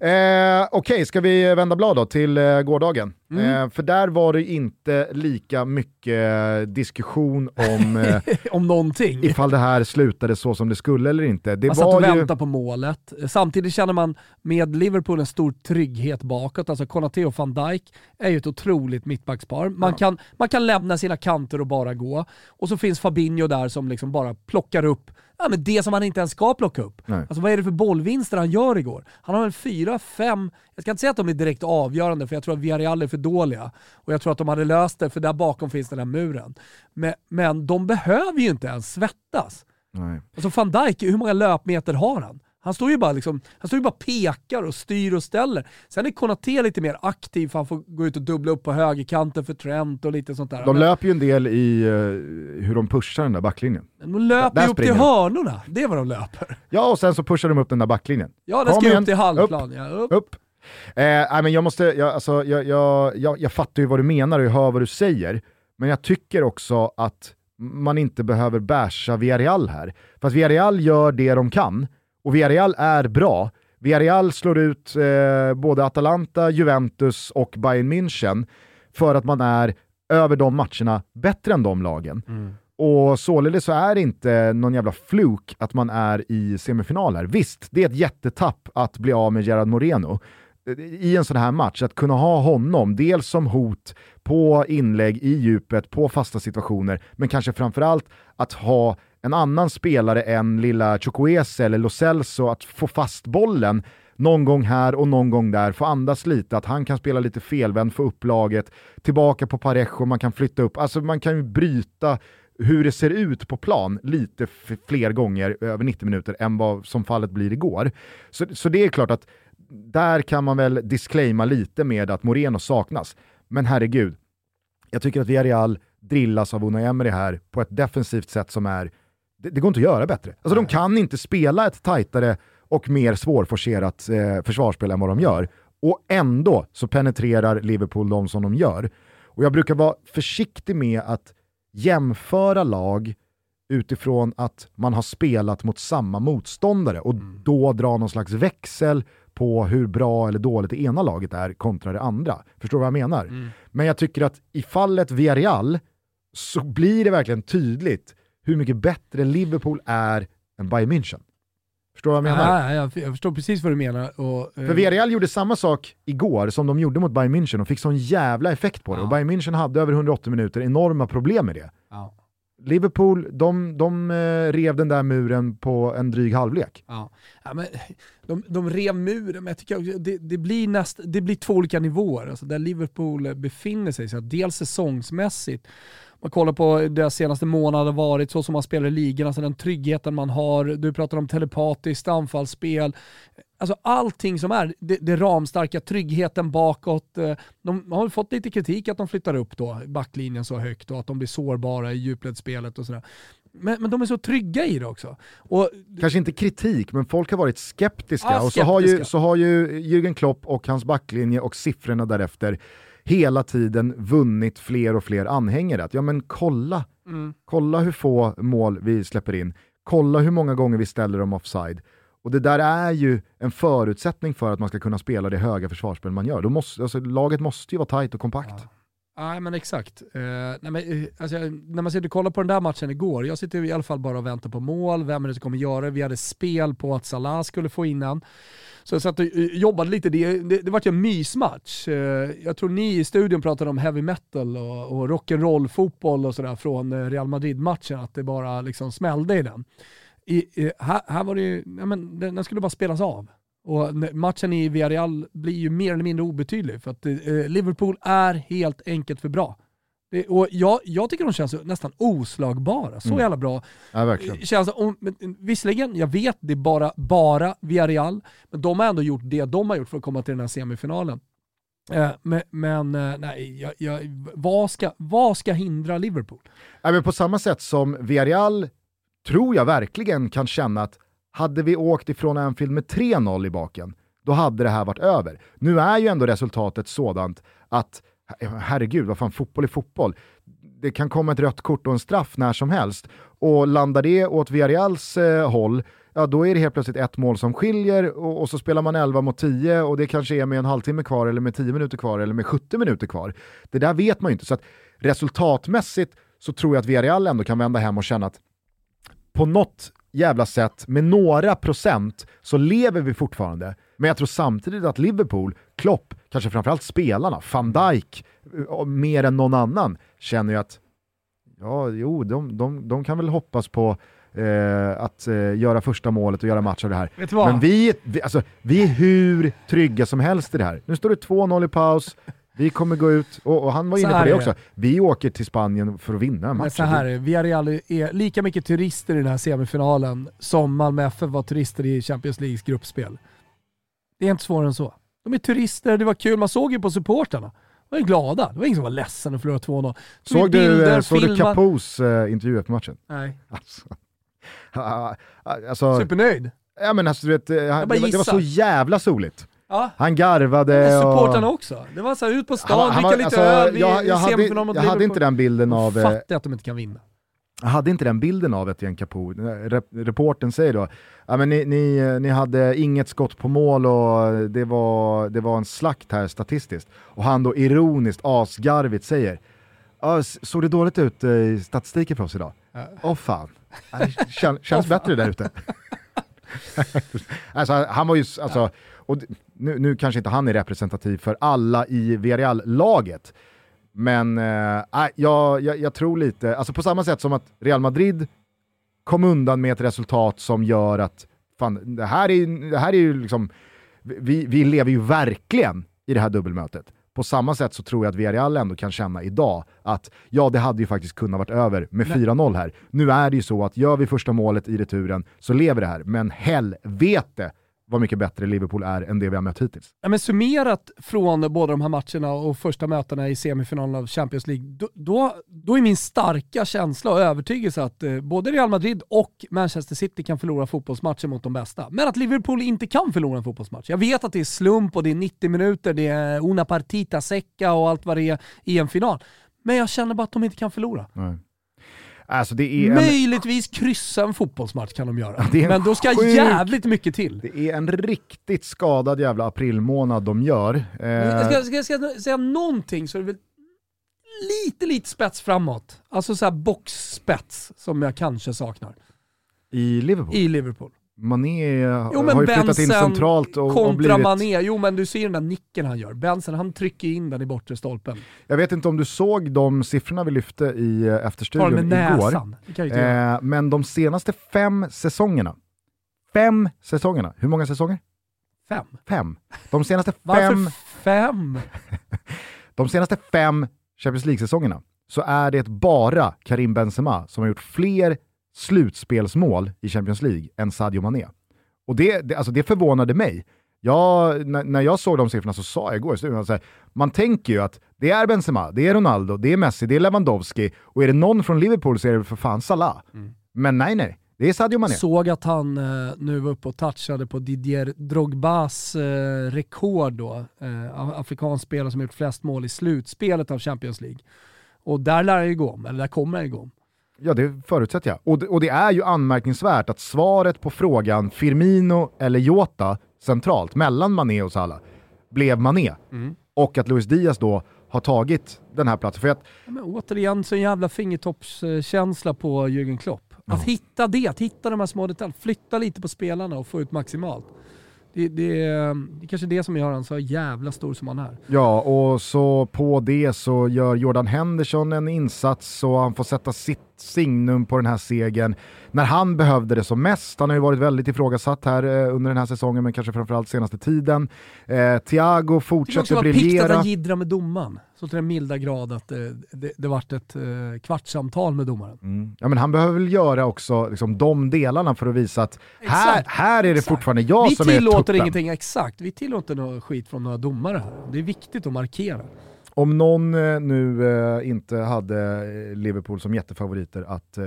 Eh, Okej, okay, ska vi vända blad då till eh, gårdagen? Mm. Eh, för där var det inte lika mycket diskussion om, [LAUGHS] eh, om någonting. ifall det här slutade så som det skulle eller inte. Det man var satt och ju... väntade på målet. Samtidigt känner man med Liverpool en stor trygghet bakåt. Alltså Konate och van Dijk är ju ett otroligt mittbackspar. Man, ja. kan, man kan lämna sina kanter och bara gå. Och så finns Fabinho där som liksom bara plockar upp ja, men det som han inte ens ska plocka upp. Nej. Alltså vad är det för bollvinster han gör igår? Han har väl fyra, fem, jag ska inte säga att de är direkt avgörande för jag tror att Villarreal är för dåliga. Och jag tror att de hade löst det för där bakom finns den här muren. Men, men de behöver ju inte ens svettas. Nej. Alltså van Dijk, hur många löpmeter har han? Han står ju bara liksom, han står ju bara pekar och styr och ställer. Sen är Konate lite mer aktiv för han får gå ut och dubbla upp på högerkanten för Trent och lite sånt där. De löper ju en del i uh, hur de pushar den där backlinjen. De löper ju upp till hörnorna, det är vad de löper. Ja, och sen så pushar de upp den där backlinjen. Ja, den ska igen. upp till halvplan. Upp. Ja, upp. upp. Eh, men jag, måste, jag, alltså, jag, jag, jag, jag fattar ju vad du menar och jag hör vad du säger, men jag tycker också att man inte behöver basha Villarreal här. För att Villarreal gör det de kan, och Villarreal är bra. Villarreal slår ut eh, både Atalanta, Juventus och Bayern München för att man är över de matcherna bättre än de lagen. Mm. Och således så är det inte någon jävla fluk att man är i semifinaler. Visst, det är ett jättetapp att bli av med Gerard Moreno i en sån här match, att kunna ha honom, dels som hot på inlägg i djupet, på fasta situationer, men kanske framförallt att ha en annan spelare än lilla Chukwueze eller Lo Celso att få fast bollen någon gång här och någon gång där, få andas lite, att han kan spela lite felvänd, få upp laget, tillbaka på Parejo, man kan flytta upp, alltså man kan ju bryta hur det ser ut på plan lite fler gånger över 90 minuter än vad som fallet blir igår. Så, så det är klart att där kan man väl disclaima lite med att Moreno saknas. Men herregud, jag tycker att Villarreal drillas av Unai Emery här på ett defensivt sätt som är det, det går inte att göra bättre. Alltså de kan inte spela ett tajtare och mer svårforcerat eh, försvarsspel än vad de gör. Och ändå så penetrerar Liverpool de som de gör. Och jag brukar vara försiktig med att jämföra lag utifrån att man har spelat mot samma motståndare och mm. då dra någon slags växel på hur bra eller dåligt det ena laget är kontra det andra. Förstår du vad jag menar? Mm. Men jag tycker att i fallet Villarreal så blir det verkligen tydligt hur mycket bättre Liverpool är än Bayern München. Förstår du vad jag menar? Ja, jag, förstår precis vad du menar. Och, För uh... Villarreal gjorde samma sak igår som de gjorde mot Bayern München och fick sån jävla effekt på det. Ja. Och Bayern München hade över 180 minuter enorma problem med det. Ja. Liverpool, de, de uh, rev den där muren på en dryg halvlek. Ja. ja men, [LAUGHS] de, de rev muren, men jag tycker det, det, blir näst, det blir två olika nivåer. Alltså där Liverpool befinner sig. Så dels säsongsmässigt man kollar på deras senaste månader varit, så som man spelar i ligan, alltså den tryggheten man har. Du pratar om telepatiskt anfallsspel. Alltså allting som är det, det ramstarka, tryggheten bakåt. Eh, de har fått lite kritik att de flyttar upp då backlinjen så högt och att de blir sårbara i djupledsspelet och sådär. Men, men de är så trygga i det också. Och, Kanske inte kritik, men folk har varit skeptiska. Ah, skeptiska. Och så har, ju, så har ju Jürgen Klopp och hans backlinje och siffrorna därefter hela tiden vunnit fler och fler anhängare. Att ja men kolla, mm. kolla hur få mål vi släpper in, kolla hur många gånger vi ställer dem offside. Och det där är ju en förutsättning för att man ska kunna spela det höga försvarsspel man gör. Då måste, alltså, laget måste ju vara tajt och kompakt. Ja. Nej men exakt. Uh, nej, men, eh, alltså, när man sitter och kollar på den där matchen igår, jag sitter i alla fall bara och väntar på mål, vem är det som kommer göra det? Vi hade spel på att Salah skulle få in den. Så jag satt och eh, jobbade lite, det, det, det vart ju en mysmatch. Uh, jag tror ni i studion pratade om heavy metal och, och rock'n'roll fotboll och sådär från Real Madrid-matchen, att det bara liksom smällde i den. I, här, här var det ju, ja, men den skulle bara spelas av. Och matchen i Villarreal blir ju mer eller mindre obetydlig för att Liverpool är helt enkelt för bra. Och jag, jag tycker de känns nästan oslagbara. Så mm. jävla bra. Ja, verkligen. Känns, och, men, visserligen, jag vet det är bara, bara Villarreal, men de har ändå gjort det de har gjort för att komma till den här semifinalen. Eh, men, men eh, nej, jag, jag, vad, ska, vad ska hindra Liverpool? Ja, men på samma sätt som Villarreal tror jag verkligen kan känna att hade vi åkt ifrån Anfield med 3-0 i baken, då hade det här varit över. Nu är ju ändå resultatet sådant att herregud, vad fan, fotboll är fotboll. det kan komma ett rött kort och en straff när som helst. Och landar det åt Villarreals eh, håll, ja då är det helt plötsligt ett mål som skiljer och, och, så spelar man 11 mot 10 och det kanske är med en halvtimme kvar eller med 10 minuter kvar eller med 70 minuter kvar. Det där vet man ju inte. Så att resultatmässigt så tror jag att Villarreal ändå kan vända hem och känna att på något jävla sätt, med några procent, så lever vi fortfarande. Men jag tror samtidigt att Liverpool, Klopp, kanske framförallt spelarna, van Dijk, eh, mer än någon annan, känner ju att ja, jo, de, de, de kan väl hoppas på eh, att eh, göra första målet och göra match av det här. Men vi, vi, alltså, vi är hur trygga som helst i det här. Nu står det 2-0 i paus, vi kommer gå ut, och, och han var inne på det också, vi åker till Spanien för att vinna matchen. Så här är Villarreal är lika mycket turister i den här semifinalen som Malmö FF var turister i Champions Leagues gruppspel. Det är inte svårare än så. De är turister, det var kul, man såg ju på supporterna. De var glada, det var ingen som var ledsen att förlora 2-0. Såg, du, såg du Capos uh, intervju efter matchen? Nej. [LAUGHS] Alltså, alltså, Supernöjd? Ja men alltså du vet, det, det var så jävla soligt. Ja. Han garvade. Supportrarna och... också. Det var så här, ut på stan, dricka lite alltså, öl, jag, jag, hade, jag hade inte den bilden av... Jag fattar att de inte kan vinna. Jag hade inte den bilden av Etienne Capo. Rep reporten säger då, ja, men ni, ni, ni, hade inget skott på mål och det var, det var en slakt här statistiskt. Och han då ironiskt, asgarvigt säger, såg det dåligt ut i statistiken för oss idag? Åh ja. oh, fan, Kän, känns bättre där ute. [LAUGHS] alltså, han var ju, alltså, och nu, nu kanske inte han är representativ för alla i Villarreal-laget, men äh, jag, jag, jag, tror lite, alltså på samma sätt som att Real Madrid kom undan med ett resultat som gör att, fan, det här är, det här är ju liksom, vi, vi lever ju verkligen i det här dubbelmötet. På samma sätt så tror jag att Villarreal ändå kan känna idag att ja, det hade ju faktiskt kunnat varit över med 4-0 här. Nu är det ju så att gör vi första målet i returen så lever det här, men helvete vad mycket bättre Liverpool är än det vi har mött hittills. Ja, men summerat från båda de här matcherna och första mötena i semifinalen av Champions League, då, då, då är min starka känsla och övertygelse att eh, både Real Madrid och Manchester City kan förlora fotbollsmatcher mot de bästa. Men att Liverpool inte kan förlora en fotbollsmatch. Jag vet att det är slump och det är 90 minuter, det är una partita secca och allt vad det är i en final. Men jag känner bara att de inte kan förlora. Nej. Alltså det är en... Möjligtvis kryssa en fotbollsmatch kan de göra. Men då ska sjuk... jävligt mycket till. Det är en riktigt skadad jävla aprilmånad de gör. Eh... Jag ska, ska, ska jag säga någonting så är det väl lite, lite spets framåt. Alltså såhär boxspets som jag kanske saknar. I Liverpool? I Liverpool. Mané jo, har ju flyttat in centralt och, kontra och blivit... Mané, jo men du ser den där nicken han gör. Benson han trycker in den i bortre stolpen. Jag vet inte om du såg de siffrorna vi lyfte i eh, Efterstudion igår. Eh, men de senaste fem säsongerna, fem säsongerna, hur många säsonger? Fem. Fem. De senaste [LAUGHS] fem... Fem? [LAUGHS] de senaste fem Champions League-säsongerna så är det bara Karim Benzema som har gjort fler slutspelsmål i Champions League än Sadio Mané. Och det, det, alltså det förvånade mig. Jag, när, när jag såg de siffrorna så sa jag igår i studion, alltså, man tänker ju att det är Benzema, det är Ronaldo, det är Messi, det är Lewandowski och är det någon från Liverpool så är det för fan Salah. Mm. Men nej, nej. Det är Sadio Mané. Såg att han eh, nu var uppe och touchade på Didier Drogbas eh, rekord då. Eh, afrikansk spelare som gjort flest mål i slutspelet av Champions League. Och där lär han ju gå om, eller där kommer han ju gå om. Ja, det förutsätter jag. Och det, och det är ju anmärkningsvärt att svaret på frågan Firmino eller Jota centralt, mellan Mané och Salah, blev Mané. Mm. Och att Luis Diaz då har tagit den här platsen. För att, men återigen så en jävla fingertoppskänsla på Jürgen Klopp. Att ja. hitta det, att hitta de här små detaljerna, flytta lite på spelarna och få ut maximalt. Det, det, det är kanske det som gör han så jävla stor som han är. Ja, och så på det så gör Jordan Henderson en insats och han får sätta sitt signum på den här segern när han behövde det som mest. Han har ju varit väldigt ifrågasatt här eh, under den här säsongen, men kanske framförallt senaste tiden. Eh, Thiago fortsätter briljera. Det var att han jiddrar med domaren, så till den milda grad att eh, det, det vart ett eh, kvartssamtal med domaren. Mm. Ja, men han behöver väl göra också liksom, de delarna för att visa att här, här är det exakt. fortfarande jag vi som är tuppen. Vi tillåter ingenting, exakt. Vi tillåter något skit från några domare här. Det är viktigt att markera om någon eh, nu eh, inte hade eh, Liverpool som jättefavoriter att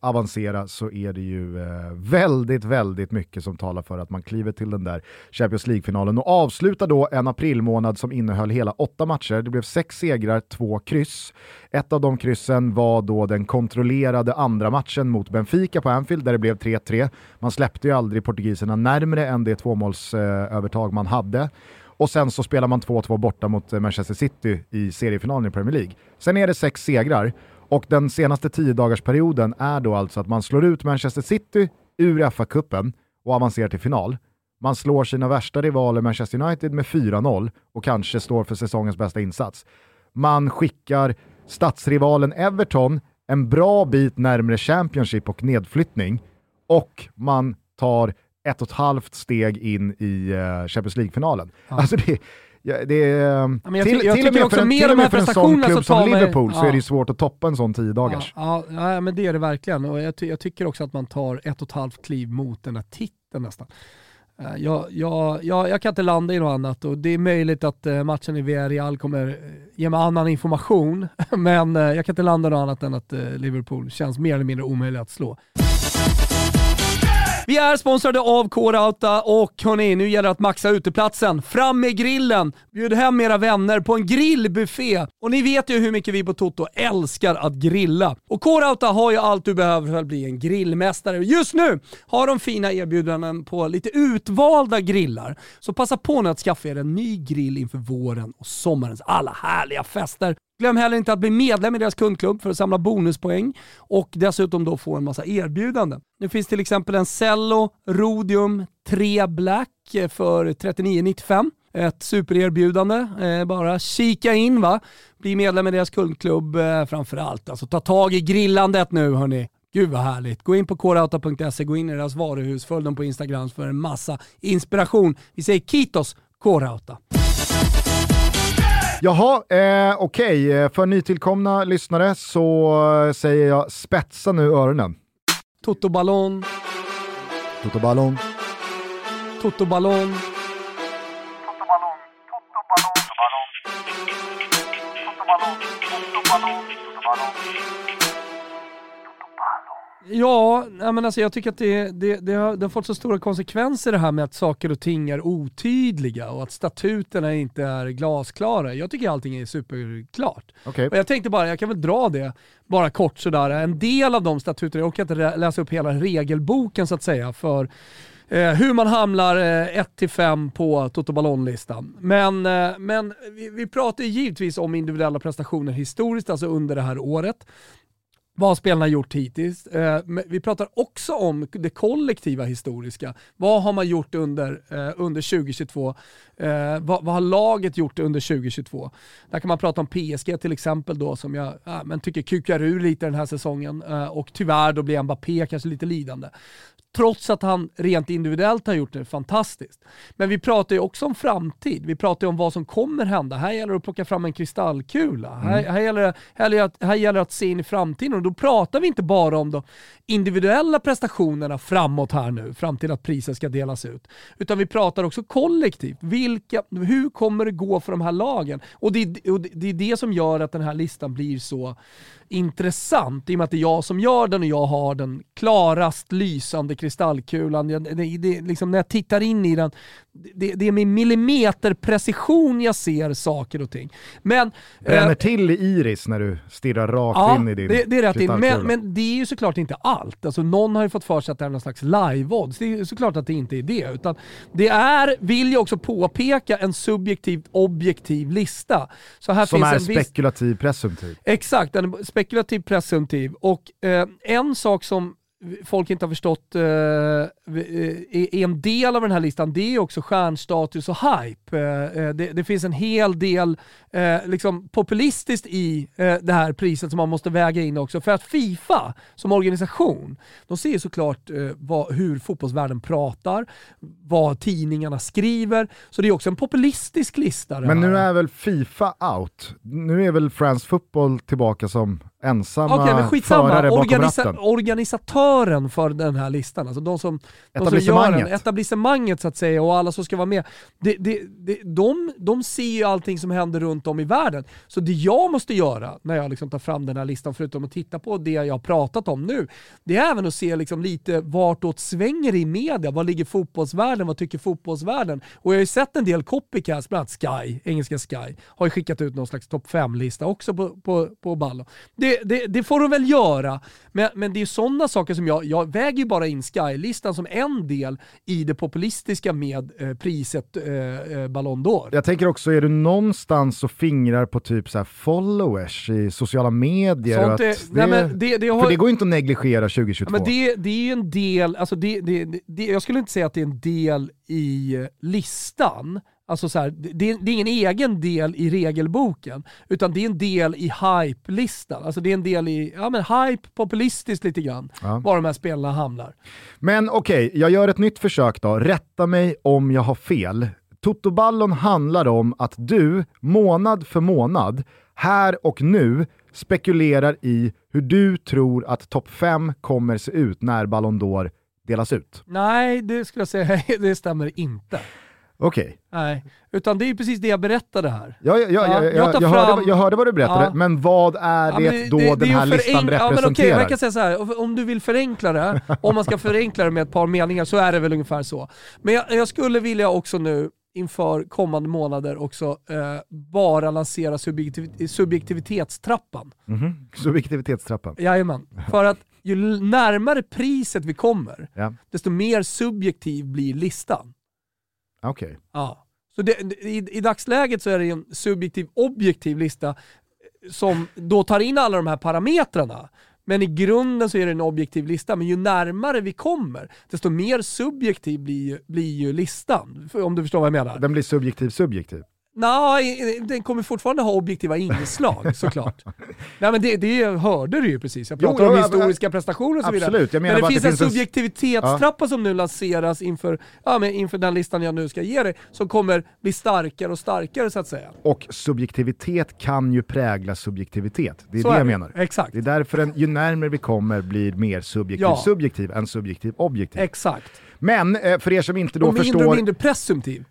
avancera så är det ju väldigt, väldigt mycket som talar för att man kliver till den där Champions League-finalen och avslutar då en aprilmånad som innehöll hela åtta matcher. Det blev sex segrar, två kryss. Ett av de kryssen var då den kontrollerade andra matchen mot Benfica på Anfield där det blev 3-3. Man släppte ju aldrig portugiserna närmre än det tvåmålsövertag man hade. Och sen så spelar man 2-2 borta mot eh, Manchester City i seriefinalen i Premier League. Sen är det sex segrar och den senaste tio dagars perioden är då alltså att man slår ut Manchester City ur FA-cupen och avancerar till final. Man slår sina värsta rivaler Manchester United med 4-0 och kanske står för säsongens bästa insats. Man skickar stadsrivalen Everton en bra bit närmre Championship och nedflyttning och man tar ett och ett halvt steg in i uh, Champions League-finalen. Ja. Alltså det, ja, det ja, till, till, till och med för en, och med för en sån klubb som Liverpool mig, så är det svårt att toppa en sån tio dagars. Ja, ja, men det är det verkligen och jag, jag, tycker också att man tar ett och ett halvt kliv mot den här titeln nästan. Uh, jag, jag, jag, jag, kan inte landa i något annat och det är möjligt att uh, matchen i Villarreal kommer ge mig annan information, [LAUGHS] men jag kan inte landa i något annat än att Liverpool känns mer eller mindre omöjligt att slå. Vi är sponsrade av K-Rauta och hörni, nu gäller det att maxa uteplatsen. Fram med grillen! Bjud hem era vänner på en grillbuffé. Och ni vet ju hur mycket vi på Toto älskar att grilla. Och K-Rauta har ju allt du behöver för att bli en grillmästare. Just nu har de fina erbjudanden på lite utvalda grillar. Så passa på nu att skaffa er en ny grill inför våren och sommarens alla härliga fester. Glöm heller inte att bli medlem i deras kundklubb för att samla bonuspoäng och dessutom då få en massa erbjudanden. Nu finns till exempel en Cello Rodium 3 Black eh, för 39,95. Ett supererbjudande. Eh, bara kika in va. Bli medlem i deras kundklubb eh, framförallt. Alltså ta tag i grillandet nu hörni. Gud vad härligt. Gå in på korauta.se, gå in i deras varuhus, följ dem på Instagram för en massa inspiration. Vi säger Kitos Korauta. Jaha, eh, okej. Okay. För nytillkomna lyssnare så säger jag spetsa nu öronen. Totoballon. Totoballon. Totoballon. Ja, men alltså jag tycker att det, det, det, har, det har fått så stora konsekvenser det här med att saker och ting är otydliga och att statuterna inte är glasklara. Jag tycker allting är superklart. Okay. Och jag tänkte bara, jag kan väl dra det bara kort sådär. En del av de statuterna, jag orkar inte läsa upp hela regelboken så att säga för Eh, hur man hamnar eh, 1-5 på Toto Ballon-listan. Men, eh, men vi, vi pratar givetvis om individuella prestationer historiskt, alltså under det här året vad har spelarna gjort hittills. Eh, vi pratar också om det kollektiva historiska. Vad har man gjort under, eh, under 2022? Eh, vad, vad, har laget gjort under 2022? Där kan man prata om PSG till exempel då som jag ja, men tycker kukar ur lite den här säsongen eh, och tyvärr då blir Mbappé kanske lite lidande trots att han rent individuellt har gjort det fantastiskt. Men vi pratar ju också om framtid. Vi pratar ju om vad som kommer hända. Här gäller det att plocka fram en kristallkula. Mm. Här, här, gäller det, här, gäller att, här gäller det att se in i framtiden och då pratar vi inte bara om de individuella prestationerna framåt här nu, fram till att priset ska delas ut. Utan vi pratar också kollektivt. Vilka, hur kommer det gå för de här lagen? Och det, och det är det som gör att den här listan blir så intressant i och med att det är jag som gör den och jag har den klarast lysande kristallkulan. Det, det, det, liksom när jag tittar in i den, det, det är med millimeterprecision jag ser saker och ting. Men, Bränner eh, till i iris när du stirrar rakt ja, in i din det, det är rätt. Men, men det är ju såklart inte allt. Alltså, någon har ju fått för sig att det är någon slags live-odds. Det är såklart att det inte är det. Utan det är, vill jag också påpeka, en subjektivt objektiv lista. Så här Som finns är en spekulativ viss... presumtiv. Exakt, en spekulativ presumtiv. Och eh, en sak som folk inte har förstått eh, är en del av den här listan, det är också stjärnstatus och hype. Eh, eh, det, det, finns en hel del eh, liksom populistiskt i eh, det här priset som man måste väga in också. För att Fifa som organisation, de ser såklart eh, vad, hur fotbollsvärlden pratar, vad tidningarna skriver. Så det är också en populistisk lista. Men nu är väl Fifa out? Nu är väl France Football tillbaka som ensamma men skitsamma. förare bakom Organisa ratten. organisatören för den här listan, alltså de som, de som gör den, etablissemanget så att säga och alla som ska vara med. Det, det, det, de, de ser ju allting som händer runt om i världen. Så det jag måste göra när jag liksom tar fram den här listan, förutom att titta på det jag har pratat om nu, det är även att se liksom lite vartåt svänger i media. Vad ligger fotbollsvärlden? Vad tycker fotbollsvärlden? Och jag har ju sett en del copycats, bland annat Sky, engelska Sky, har ju skickat ut någon slags topp 5-lista också på, på, på Ballo. Det, det, det får de väl göra, men, men det är sådana saker som jag, jag väger ju bara in Sky-listan som en del i det populistiska med eh, priset eh, eh, Ballon d'Or. Jag tänker också, är du någonstans och fingrar på typ så här followers i sociala medier? Sånt är- att nej, men det- det har- För det går ju inte att negligera Ja, 2022. men det, det är ju en del, alltså det, det, det, jag skulle inte säga att det är en del i eh, listan, Alltså så här, det, det är ingen egen del i regelboken, utan det är en del i hype-listan. Alltså det är en del i, ja men hype, populistiskt lite grann, Ja. var de här spelarna hamnar. Men okej, jag gör ett nytt försök då. Rätta mig om jag har fel. Totoballon handlar om att du, månad för månad, här och nu, spekulerar i hur du tror att topp 5 kommer se ut när Ballon d'Or delas ut. Nej, det skulle jag säga, [LAUGHS] det stämmer inte. Okej, Nej, utan det är ju precis det jag berättade här. ja, ja, ja, Ja, jag, jag jag, hörde, jag hörde vad du berättade, Ja. men vad är Ja, det, då det- den det är här listan förenk- Ja, men representerar? man kan säga så här, om du vill förenkla det, om man ska förenkla det med ett par meningar så är det väl ungefär så. Men jag, jag skulle vilja också nu inför kommande månader också eh, bara lansera subjektiv, subjektivitetstrappan. Mhm. Subjektivitetstrappan. Jajamän. För att ju närmare priset vi kommer, desto mer subjektiv blir listan. Okej. Ja. Så det, i, I dagsläget så är det en subjektiv objektiv lista eh, som då tar in alla de här parametrarna. Men i grunden så är det en objektiv lista, men ju närmare vi kommer, desto mer subjektiv blir ju, blir ju listan. Om du förstår vad jag menar. Den blir subjektiv subjektiv. Nej, den kommer fortfarande ha objektiva inslag [LAUGHS] såklart. Nej men det, det hörde du ju precis, jag Jo, pratar om ja, historiska prestationer och så vidare. absolut. Jag menar men det finns det en finns subjektivitetstrappa som nu lanseras inför, ja, men inför den listan jag nu ska ge dig, som kommer bli starkare och starkare så att säga. Och subjektivitet kan ju prägla subjektivitet. Det är Så det är jag det. menar. Exakt. Det är därför en, ju närmare vi kommer blir mer subjektiv Ja. subjektiv än subjektiv objektiv. Exakt. Men eh, för er som inte då och mindre förstår... och mindre presumtiv.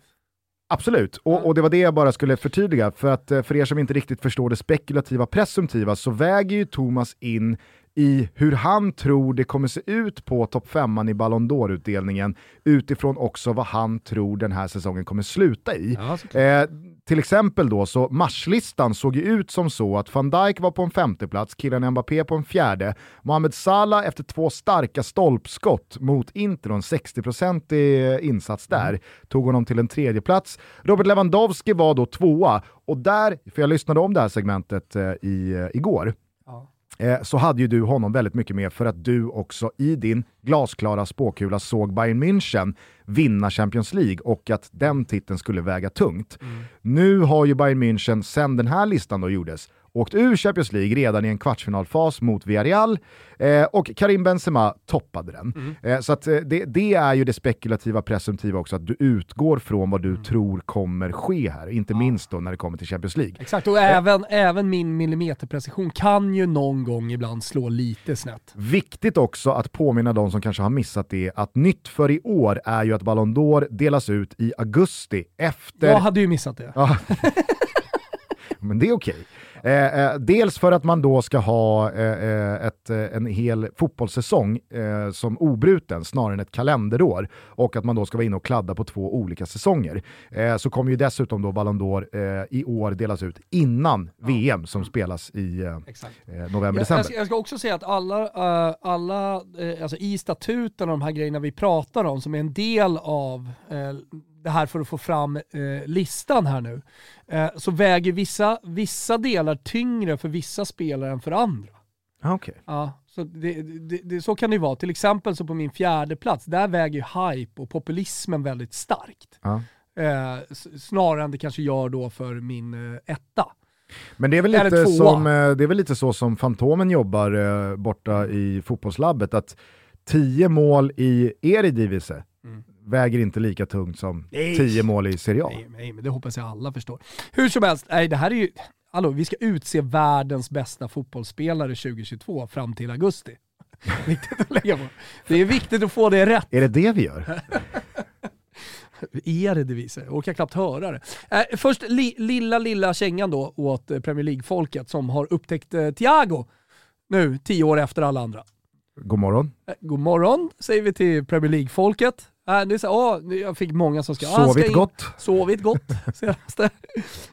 Absolut, och, och det var det jag bara skulle förtydliga. För att eh, för er som inte riktigt förstår det spekulativa presumtiva så väger ju Thomas in i hur han tror det kommer se ut på topp 5 i Ballon d'Or-utdelningen utifrån också vad han tror den här säsongen kommer sluta i. Ja, Eh, till exempel då så marslistan såg ju ut som så att van Dijk var på en femte plats, Kylian Mbappé på en fjärde, Mohamed Salah efter två starka stolpskott mot Inter och en 60-procentig insats där, tog honom till en tredje plats. Robert Lewandowski var då tvåa och där, för jag lyssnade om det här segmentet eh, i, eh, igår. Eh, så hade ju du honom väldigt mycket med för att du också i din glasklara spåkula såg Bayern München vinna Champions League och att den titeln skulle väga tungt. Nu har ju Bayern München, sen den här listan då gjordes, åkt ur Champions League redan i en kvartsfinalfas mot Villarreal eh, och Karim Benzema toppade den. Eh, så att, eh, det, det är ju det spekulativa presumtiva också, att du utgår från vad du tror kommer ske här, inte minst då när det kommer till Champions League. Exakt, och även, även min millimeterprecision kan ju någon gång ibland slå lite snett. Viktigt också att påminna de som kanske har missat det, att nytt för i år är ju att Ballon d'Or delas ut i augusti efter... Jag hade ju missat det. Ja. [LAUGHS] Men det är okej. Eh, eh, dels för att man då ska ha eh, eh, ett, eh, en hel fotbollssäsong eh, som obruten snarare än ett kalenderår och att man då ska vara inne och kladda på två olika säsonger. Eh, så kommer ju dessutom då Ballon d'Or eh, i år delas ut innan VM som spelas i eh, eh, november-december. jag, ska, jag ska också säga att alla, eh, alla eh, alltså i statuten och de här grejerna vi pratar om som är en del av eh, det här för att få fram eh, listan här nu, eh, så väger vissa, vissa delar tyngre för vissa spelare än för andra. Ah, okej. Ja, så, det, det, det, så kan det ju vara. Till exempel så på min fjärde plats där väger ju hype och populismen väldigt starkt. Ja. Eh, snarare än det kanske gör då för min eh, etta. Men det är, väl lite som, eh, det är väl lite så som Fantomen jobbar eh, borta i fotbollslabbet, att 10 mål i Eredivisie Mm. Väger inte lika tungt som Nej. 10 mål i Serie A. Nej, nej, men det hoppas jag alla förstår. Hur som helst, nej, det här är ju, hallå, vi ska utse världens bästa fotbollsspelare 2022 fram till augusti. [LAUGHS] viktigt att lägga på. Det är viktigt att få det rätt. Är det det vi gör? [LAUGHS] Är det det visar? Jag orkar knappt höra det. Eh, först li, lilla, lilla kängan då åt eh, Premier League-folket som har upptäckt eh, Thiago nu, tio år efter alla andra. God morgon. Eh, god morgon säger vi till Premier League-folket. Äh, det är så, åh, jag fick många som ska... Sovit ska in, gott. Sovit gott [LAUGHS] senaste.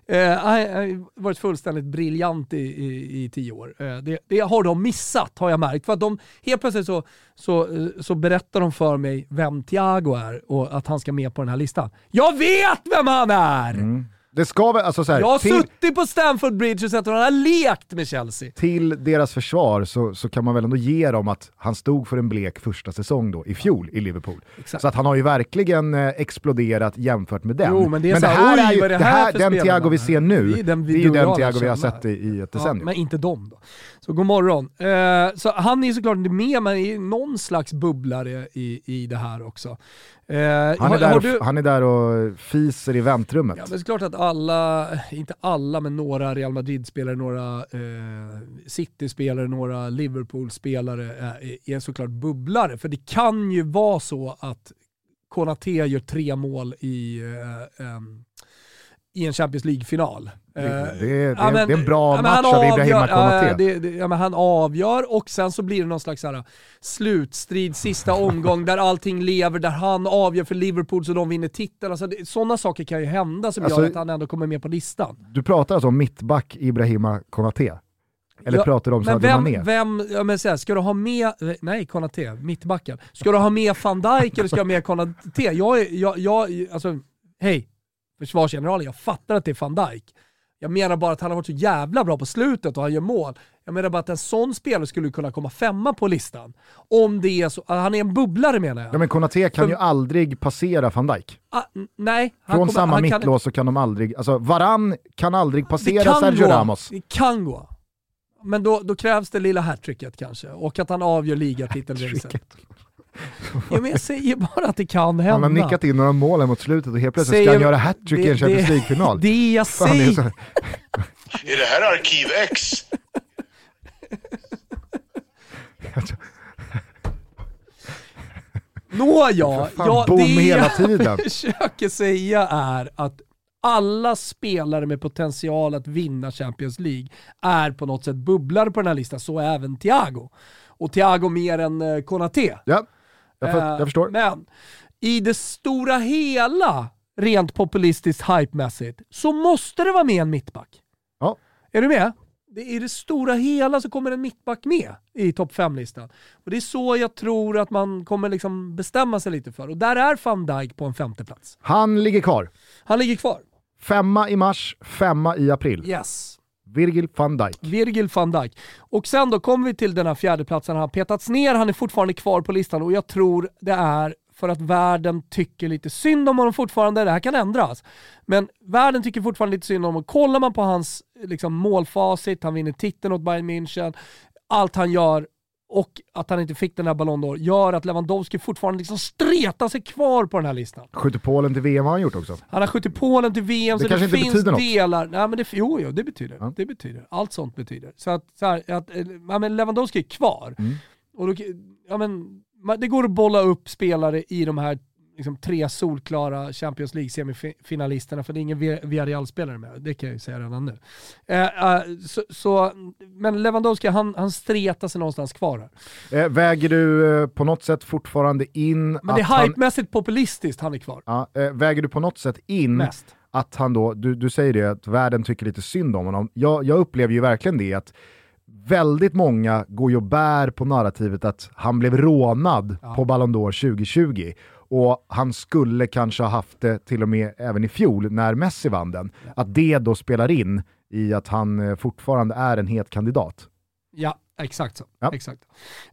eh, han har varit fullständigt briljant i, i, i tio år. Eh, det, det, har de missat har jag märkt. För att de, helt plötsligt så, så, eh, så berättar de för mig vem Thiago är och att han ska med på den här listan. Jag vet vem han är! Mm. Det ska väl, alltså så här, jag har till, suttit på Stamford Bridge och sett hur han har lekt med Chelsea. till deras försvar så, så kan man väl ändå ge dem att han stod för en blek första säsong då i fjol i Liverpool. Exakt. Så att han har ju verkligen eh, exploderat jämfört med den. Jo, men det är så det här, oj, är ju, det här den? Thiago vi ser nu, Det är den vi- det är ju den Thiago vi har sett i, i ett Ja, decennium. men inte dem då. Så god morgon. Eh, så han är såklart inte med, men är någon slags bubblare i, i det här också. Eh, han, är där, och- du- han är där och fiser i väntrummet. Ja, men det är klart att alla, inte alla, men några Real Madrid-spelare, några eh, City-spelare, några Liverpool-spelare är, är såklart bubblare. För det kan ju vara så att Konate gör tre mål i, eh, i en Champions League-final. Det, Eh, det, det, Ja, men- det är en bra ja, match av Ibrahima avgör- Konate. ja, ja, men han avgör och sen så blir det någon slags här, slutstrid, sista [LAUGHS] omgång där allting lever, där han avgör för Liverpool så de vinner titeln. Alltså, sådana saker kan ju hända som Alltså- gör att han ändå kommer med på listan. Du pratar alltså om mittback Ibrahima Konate? Eller Ja, pratar du om Sadio vem, Mané? vem ja, men så här, ska du ha med, nej Konate, mittbacken. Ska du ha med van Dijk eller ska du ha med Konate? Jag jag, jag, alltså, hej, försvarsgeneralen, jag fattar att det är van Dijk. Jag menar bara att han har varit så jävla bra på slutet och han gör mål. Jag menar bara att en sån spelare skulle kunna komma femma på listan. Om det är så, han är en bubblare menar jag. Ja men Konate kan För- ju aldrig passera van Dijk. Ah, nej. Från kommer- samma han kan- mittlås så kan de aldrig, alltså Varann kan aldrig passera kan Sergio gå. Ramos. Det kan gå. Men då, då krävs det lilla hattricket kanske, och att han avgör ligatitelracet. Ja, men jag säger bara att det kan hända. Han har nickat in några mål här mot slutet och helt plötsligt Säger- ska han göra hattrick i en det- Champions det- League-final. Det jag Fan, det är säger. så- [LAUGHS] Är det här Arkiv X? [LAUGHS] Nåja, ja, det hela jag tiden. [LAUGHS] försöker säga är att alla spelare med potential att vinna Champions League är på något sätt bubblare på den här listan, så även Thiago. Och Thiago mer än eh, Konate. Ja, jag, för, Eh, jag förstår. Men i det stora hela, rent populistiskt hypemässigt, så måste det vara med en mittback. Ja. Är du med? Det, I det stora hela så kommer en mittback med i topp 5-listan. Och det är så jag tror att man kommer liksom bestämma sig lite för. Och där är van Dijk på en femte plats. Han ligger kvar. Han ligger kvar. Femma i mars, femma i april. Yes. Virgil van Dijk. Virgil van Dijk. Och sen då kommer vi till den här fjärdeplatsen. Han har petats ner, han är fortfarande kvar på listan och jag tror det är för att världen tycker lite synd om honom fortfarande. Det här kan ändras. Men världen tycker fortfarande lite synd om honom. Kollar man på hans liksom, målfacit, han vinner titeln åt Bayern München, allt han gör och att han inte fick den här Ballon d'Or gör att Lewandowski fortfarande liksom stretar sig kvar på den här listan. Skjuter Polen till VM har han gjort också. Han har skjutit Polen till VM, Det så det finns betyder något. delar. Nej, men det, jo, jo, det betyder. Ja. Det betyder. Allt sånt betyder. Så att, så här, att eh, ja, men Lewandowski är kvar. Mm. Och då, ja, men, det går att bolla upp spelare i de här liksom, tre solklara Champions League-semifinalisterna, för det är ingen Vi- Villarreal-spelare med. Det kan jag ju säga redan nu. Eh, eh, så, så, men Lewandowski, han, han stretar sig någonstans kvar här. Eh, väger du eh, på något sätt fortfarande in Men det är han, hypemässigt populistiskt han är kvar. ja, eh, Väger du på något sätt in Mest. att han då, du, du säger det, att världen tycker lite synd om honom. Jag, jag upplever ju verkligen det att väldigt många går ju och bär på narrativet att han blev rånad Ja. på Ballon d'Or 2020 och han skulle kanske ha haft det till och med även i fjol när Messi vann den. Att det då spelar in i att han eh, fortfarande är en het kandidat. Ja, exakt så. Ja. Exakt.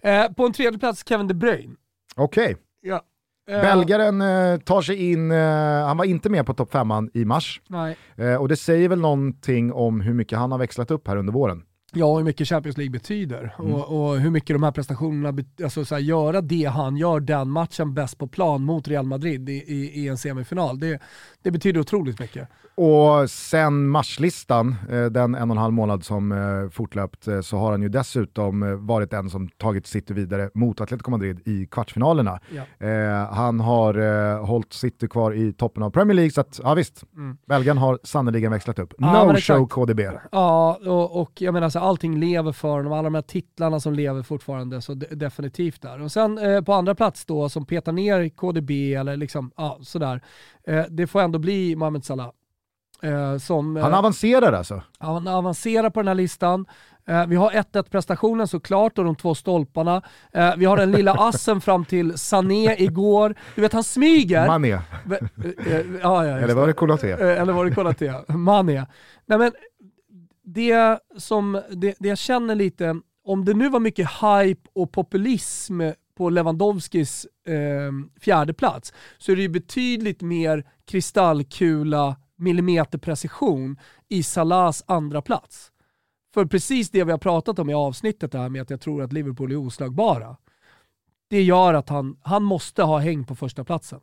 Eh, på en tredje plats Kevin De Bruyne. Okej, Ja. Eh, belgaren eh, tar sig in, eh, han var inte med på topp femman i mars. Nej. Eh, och det säger väl någonting om hur mycket han har växlat upp här under våren. Ja, hur mycket Champions League betyder Mm. och, och hur mycket de här prestationerna, alltså så här, göra det han gör den matchen bäst på plan mot Real Madrid i, i, i en semifinal, det, det betyder otroligt mycket. Och sen marslistan, eh, den en och en halv månad som eh, fortlöpt, eh, så har han ju dessutom varit den som tagit City vidare mot Atletico Madrid i kvartsfinalerna. Ja. han har hållit City kvar i toppen av Premier League, så att, ja visst, mm. belgaren har sannoliken växlat upp. Ja, no show KDB. Ja, och, och jag menar alltså, allting lever för honom, alla de här titlarna som lever fortfarande, så definitivt där. Och sen eh, på andra plats då, som petar ner KDB eller liksom, ja sådär, eh, det får ändå bli Mohamed Salah. Eh, som, han avancerar alltså? Han avancerar på den här listan. Eh, vi har 1-1 prestationen såklart och de två stolparna. Eh, vi har den lilla [LAUGHS] assen fram till Sané igår. Du vet han smyger. Mané. Eh, ja, ja, eller var det Konaté? Eller var det Konaté? Mané. Nej, men det, som, det, det jag känner lite, om det nu var mycket hype och populism på Lewandowskis eh, fjärde plats så är det ju betydligt mer kristallkula millimeterprecision i Salahs andra plats. För precis det vi har pratat om i avsnittet här med att jag tror att Liverpool är oslagbara. Det gör att han, han måste ha häng på första platsen.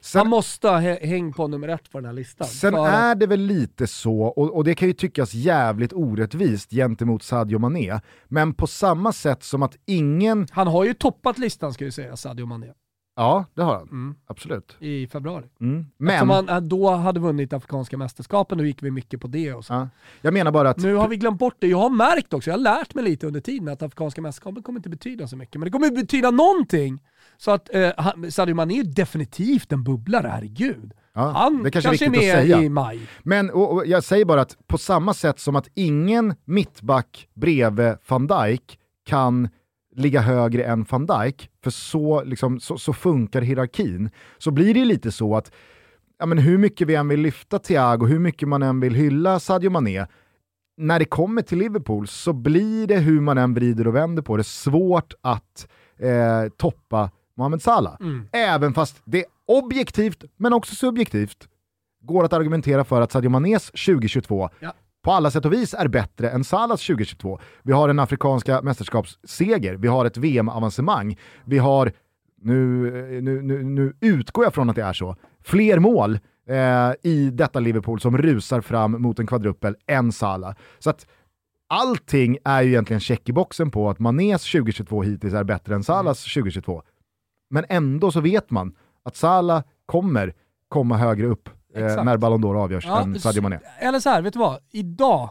Sen, han måste ha häng på nummer ett på den här listan. Sen är det väl lite så, och, och, det kan ju tyckas jävligt orättvist gentemot Sadio Mané, men på samma sätt som att ingen... Han har ju toppat listan ska jag säga, Sadio Mané. Ja, det har han. Mm. Absolut. I februari. Mm. Men... Eftersom han äh, då hade vunnit afrikanska mästerskapen, då gick vi mycket på det. Och så. Ja. Jag menar bara att... Nu har vi glömt bort det. Jag har märkt också, jag har lärt mig lite under tiden att afrikanska mästerskapen kommer inte betyda så mycket. Men det kommer betyda någonting. Så att eh, Sadio Mané är definitivt en bubblare, herregud. Ja, han det kanske, kanske är med säga. i maj. Men och, och jag säger bara att på samma sätt som att ingen mittback bredvid van Dijk kan ligga högre än van Dijk, för så, liksom, så, så funkar hierarkin, så blir det lite så att ja, men hur mycket vi än vill lyfta Thiago, hur mycket man än vill hylla Sadio Mané, när det kommer till Liverpool så blir det, hur man än vrider och vänder på det, svårt att eh, toppa Mohamed Salah. Mm. Även fast det objektivt, men också subjektivt, går att argumentera för att Sadio Manés 2022 ja på alla sätt och vis är bättre än Salas 2022. Vi har en afrikanska mästerskapsseger, vi har ett VM-avancemang, vi har, nu, nu, nu, nu utgår jag från att det är så, fler mål eh, i detta Liverpool som rusar fram mot en kvadrupel än Salah. Så att allting är ju egentligen check i boxen på att Manés 2022 hittills är bättre än Salas 2022. Men ändå så vet man att Salah kommer komma högre upp eh, när Ballon d'Or avgörs ja, än Sadio Mané. Eller så här, vet du vad? Idag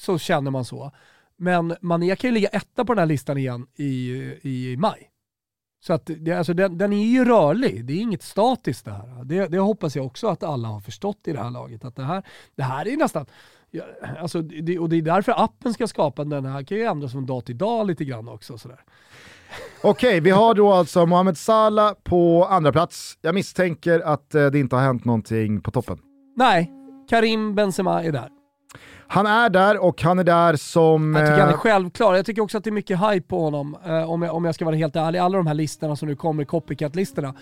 så känner man så. Men Mané kan ju ligga etta på den här listan igen i, i maj. Så att det, alltså den, den, är ju rörlig, det är inget statiskt det här. Det, det, hoppas jag också att alla har förstått i det här laget. Att det här, det här är nästan, alltså det, och det är därför appen ska skapa den här, kan ju ändras från dag till dag lite grann också. Sådär. Okej, okay, vi har då alltså Mohamed Salah på andra plats. Jag misstänker att eh, det inte har hänt någonting på toppen. Nej, Karim Benzema är där. Han är där och han är där som... Jag tycker han är eh, självklar. Jag tycker också att det är mycket hype på honom, eh, om, jag, om jag ska vara helt ärlig. Alla de här listorna som nu kommer, copycat-listorna,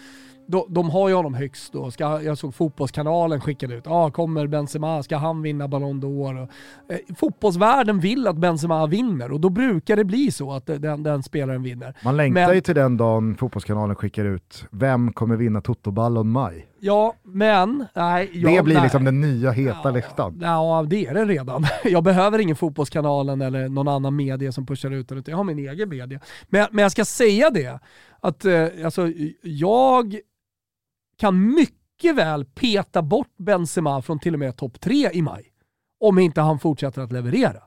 de, de har ju honom högst då. Ska, jag såg Fotbollskanalen skickade ut, ah, kommer Benzema, ska han vinna Ballon d'Or? Eh, fotbollsvärlden vill att Benzema vinner och då brukar det bli så att den, den spelaren vinner. Man längtar men, ju till den dagen Fotbollskanalen skickar ut, vem kommer vinna Toto Ballon maj? Ja, men... Nej, ja, det blir nej. liksom den nya heta ja, listan. Ja, det är det redan. [LAUGHS] Jag behöver ingen Fotbollskanalen eller någon annan media som pushar ut den, utan jag har min egen media. Men, men jag ska säga det, att eh, alltså, jag kan mycket väl peta bort Benzema från till och med topp tre i maj. Om inte han fortsätter att leverera.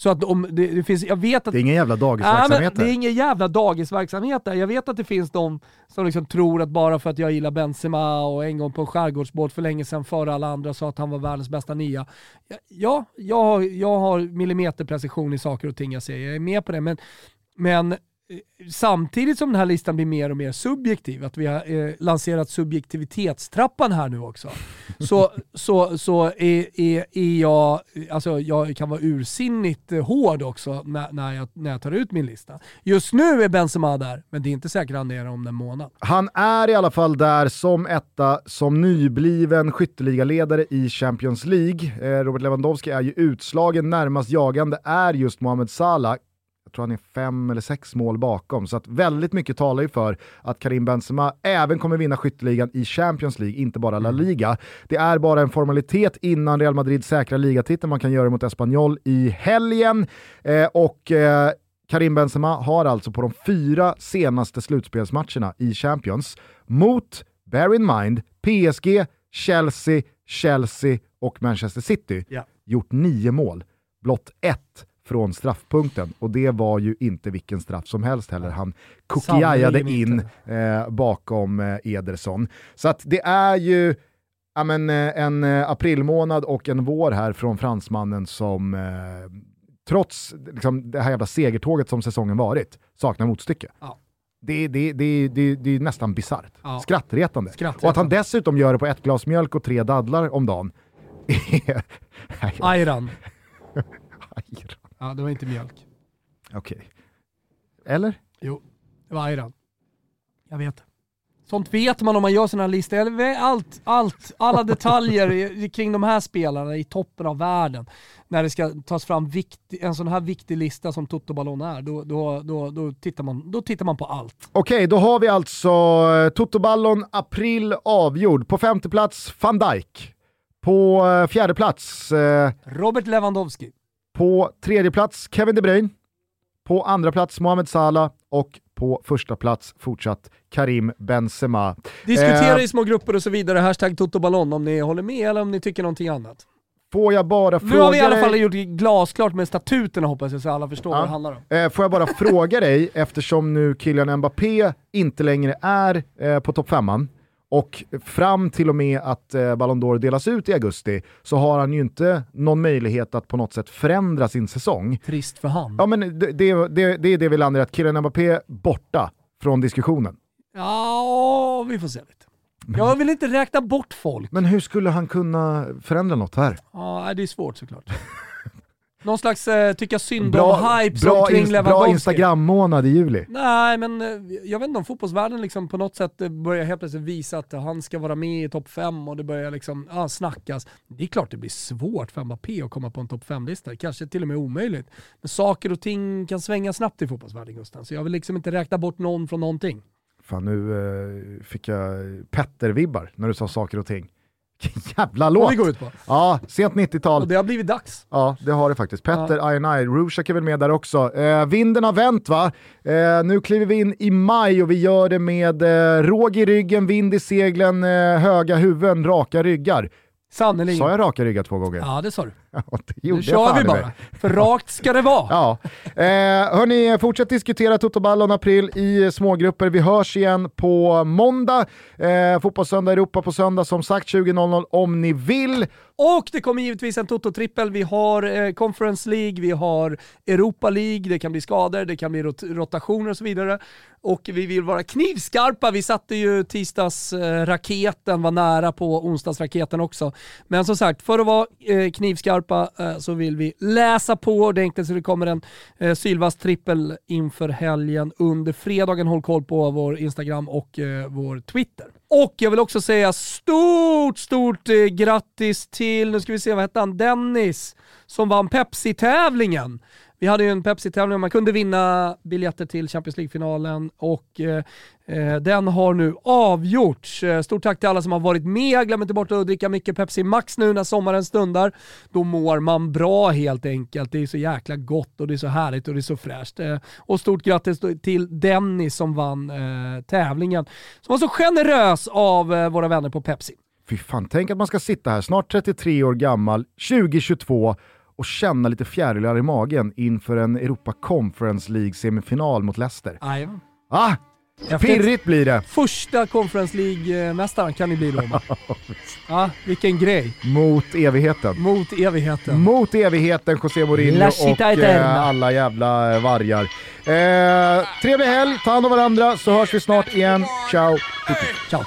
Så att om det, det, finns, jag vet att... Det är ingen jävla dagisverksamhet äh, Det är ingen jävla dagisverksamhet där. Jag vet att det finns de som liksom tror att bara för att jag gillar Benzema och en gång på en skärgårdsbåt för länge sedan före alla andra sa att han var världens bästa nia. Ja, jag, har, jag har millimeterprecision i saker och ting jag säger. Jag är med på det, men, men samtidigt som den här listan blir mer och mer subjektiv, att vi har eh, lanserat subjektivitetstrappan här nu också, så, så, så är, är, är, jag, alltså jag kan vara ursinnigt eh, hård också när, när, jag, när jag tar ut min lista. Just nu är Benzema där, men det är inte säkert han är om en månad. Han är i alla fall där som etta, som nybliven skytteligaledare i Champions League. Eh, Robert Lewandowski är ju utslagen, närmast jagande är just Mohamed Salah jag tror han är fem eller sex mål bakom. Så att väldigt mycket talar ju för att Karim Benzema även kommer vinna skytteligan i Champions League, inte bara La Mm. Liga. Det är bara en formalitet innan Real Madrid säkrar ligatiteln. Man kan göra det mot Espanyol i helgen. Eh, och eh, Karim Benzema har alltså på de fyra senaste slutspelsmatcherna i Champions mot, bear in mind, PSG, Chelsea, Chelsea och Manchester City Ja. gjort nio mål. Blott ett från straffpunkten och det var ju inte vilken straff som helst heller. Han kukiajade in eh, bakom eh, Ederson. Så att det är ju ja, men, eh, en eh, aprilmånad och en vår här från fransmannen som eh, trots liksom, det här jävla segertåget som säsongen varit saknar motstycke. Ja. Det, det, det, det, det är nästan bisarrt. Ja. Skrattretande. Skrattretande. Och att han dessutom gör det på ett glas mjölk och tre dadlar om dagen. [LAUGHS] Nej, Ayran. [LAUGHS] Ja, det var inte mjölk. Okej. Eller? Jo, det var Ayran. Jag vet. Sånt vet man om man gör sådana här listor. Allt, allt, alla detaljer kring de här spelarna i toppen av världen. När det ska tas fram viktig, en sån här viktig lista som Toto Ballon är, då, då, då, då, tittar man, då tittar man på allt. Okej, då har vi alltså eh, Toto-ballon april avgjord. På femte plats van Dijk. På eh, fjärde plats, eh, Robert Lewandowski. På tredje plats Kevin De Bruyne. På andra plats Mohamed Salah och på första plats fortsatt Karim Benzema. Diskutera Eh, i små grupper och så vidare, hashtag Toto Ballon om ni håller med eller om ni tycker någonting annat. Får jag bara Nu har vi i alla fråga fall dig, gjort glasklart med statuterna hoppas jag så alla förstår Ja. vad det handlar om. eh, får jag bara fråga dig, eftersom nu Kylian Mbappé inte längre är eh, på topp femman och fram till och med att eh, Ballon d'Or delas ut i augusti så har han ju inte någon möjlighet att på något sätt förändra sin säsong. Trist för han. Ja men det, det, det, det är det vi landar i, att Kylian Mbappé borta från diskussionen. Ja, vi får se lite. Jag vill inte räkna bort folk. Men hur skulle han kunna förändra något här? Ja, det är svårt såklart. [LAUGHS] Någon slags eh, tycka synd om-hype bra, kring ins- bra. Instagram-månad i juli. Nej, men eh, jag vet inte om fotbollsvärlden liksom på något sätt eh, börjar helt plötsligt visa att han ska vara med i topp 5 och det börjar liksom, ja, snackas. Det är klart det blir svårt för Mbappé att komma på en topp 5-lista, kanske till och med omöjligt. Men saker och ting kan svänga snabbt i fotbollsvärlden Gusten, så jag vill liksom inte räkna bort någon från någonting. Fan nu eh, fick jag Petter-vibbar när du sa saker och ting. Vilken jävla låt! vi går ut på. Ja, sent 90-tal. Och det har blivit dags. Ja, det har det faktiskt. Petter, ja. I Rushak är väl med där också. Eh, vinden har vänt va? Eh, nu kliver vi in i maj och vi gör det med eh, råg i ryggen, vind i seglen, eh, höga huvuden, raka ryggar. Sannerligen. Sa jag raka ryggar två gånger? Ja, det sa du. [LAUGHS] Ja, det Nu kör vi bara. För rakt ska det vara. [LAUGHS] Ja. Eh, hörni, fortsätt diskutera Toto Ballon april i smågrupper. Vi hörs igen på måndag. Eh, Fotbollssöndag Europa på söndag som sagt 20.00 om ni vill. Och det kommer givetvis en Toto-trippel. Vi har eh, Conference League, vi har Europa League, det kan bli skador, det kan bli rot rotationer och så vidare. Och vi vill vara knivskarpa. Vi satte ju tisdagsraketen, var nära på onsdagsraketen också. Men som sagt, för att vara eh, knivskarpa eh, så vill vi läsa på ordentligt så det kommer en eh, Sylvas trippel inför helgen under fredagen. Håll koll på vår Instagram och eh, vår Twitter. Och jag vill också säga stort, stort eh, grattis till, nu ska vi se, vad hette han, Dennis, som vann Pepsi-tävlingen. Vi hade ju en Pepsi-tävling och man kunde vinna biljetter till Champions League-finalen och eh, eh den har nu avgjorts. Eh, stort tack till alla som har varit med. Glöm inte bort att dricka mycket Pepsi Max nu när sommaren stundar. Då mår man bra helt enkelt. Det är så jäkla gott och det är så härligt och det är så fräscht. Eh, och stort grattis till Dennis som vann eh, tävlingen. Som var så generös av eh, våra vänner på Pepsi. Fy fan, tänk att man ska sitta här, snart 33 år gammal, 2022 och känna lite fjärilar i magen inför en Europa Conference League semifinal mot Leicester. Jajamän. Ah, pirrigt blir det Första Conference League-mästaren kan ni bli då. [LAUGHS] ja, vilken grej. mot evigheten. Mot evigheten. Mot evigheten, José Mourinho och eh, alla jävla eh, vargar. Eh, trevlig helg, ta hand om varandra så hörs vi snart igen. Ciao! Ciao.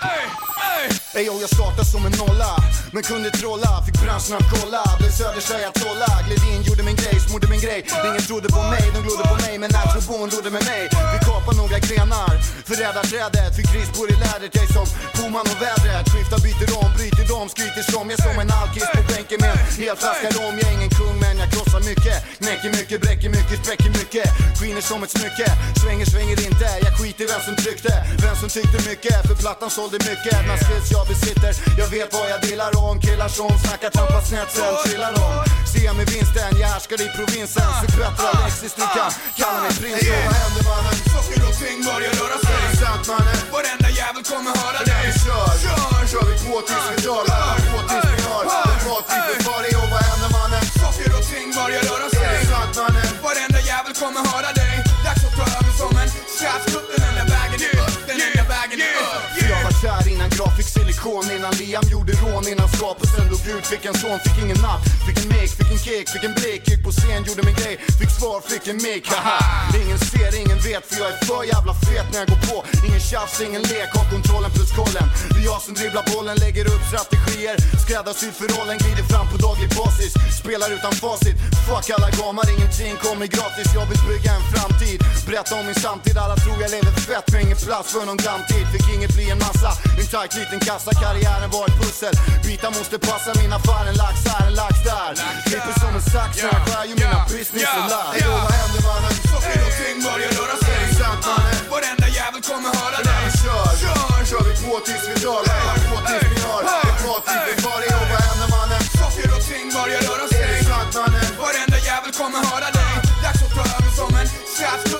Ey, yo, jag startade som en nolla, men kunde trolla. Fick branschen att kolla, blev Söders trolla. Gled in, gjorde min grej, smorde min grej. Ingen trodde på mig, de glodde på mig Men när trobon rodde med mig. Vi kapade några grenar, Förrädar trädet, fick rispor i lädret Jag är som Boman och vädret. Skiftar, byter om, bryter dom, skryter som. Jag är som en alkis på bänken med en hel flaska rom. Jag är ingen kung men jag krossar mycket. Knäcker mycket, bräcker mycket, spräcker mycket. Skiner som ett smycke, svänger, svänger inte. Jag skiter i vem som tryckte, vem som tyckte mycket. För plattan sålde mycket, när skills jag besitter Jag vet vad jag delar om. Killar som snackar trampa snett sen trillar om Se mig vinsten, jag härskar i provinsen. Så bättre Alexis, du kan kalla mig prinsen. Vad händer mannen? Saker och ting börjar röra sig. Det sant mannen? Varenda jävel kommer höra dig. Vi kör, Kör! kör vi på tills vi drar På tills vi har Party för party och vad händer mannen? Saker och ting börjar röra det sig. sant mannen? Varenda jävel kommer höra dig. Dags att ta över som en straffskutt var fick silikon Innan Liam gjorde rån Innan skapelsen dog ut Fick en son, fick ingen napp Fick en mick, fick en kick, fick en blick Gick på scen, gjorde min grej Fick svar, fick en mick Haha, ingen ser, ingen vet För jag är för jävla fet när jag går på. Ingen tjafs, ingen lek Har kontrollen plus kollen. Det är jag som dribblar bollen Lägger upp strategier. Skräddarsydd för rollen Glider fram på daglig basis. Spelar utan facit. Fuck alla gamar, ingenting kommer gratis. Jag vill bygga en framtid. Berätta om min samtid Alla tror jag lever fett. Men ingen plats för någon framtid. Fick inget bli en massa. En tight liten kassa Karriären var ett pussel. Bitar måste passa Min affär en lax här, en lax där. Klipper som en sax När jag skär ju mina business och lär Ey, då, vad händer mannen? Saker och ting börjar röra Är sig. Det sant mannen? Varenda jävel kommer höra dig vi kör, Kör! kör vi på tills vi drar På tills vi har Ett party för party och vad händer mannen? Saker och ting börjar röra Är det sig. Sant mannen? Varenda jävel kommer höra dig Dags att ta över som en straffskutt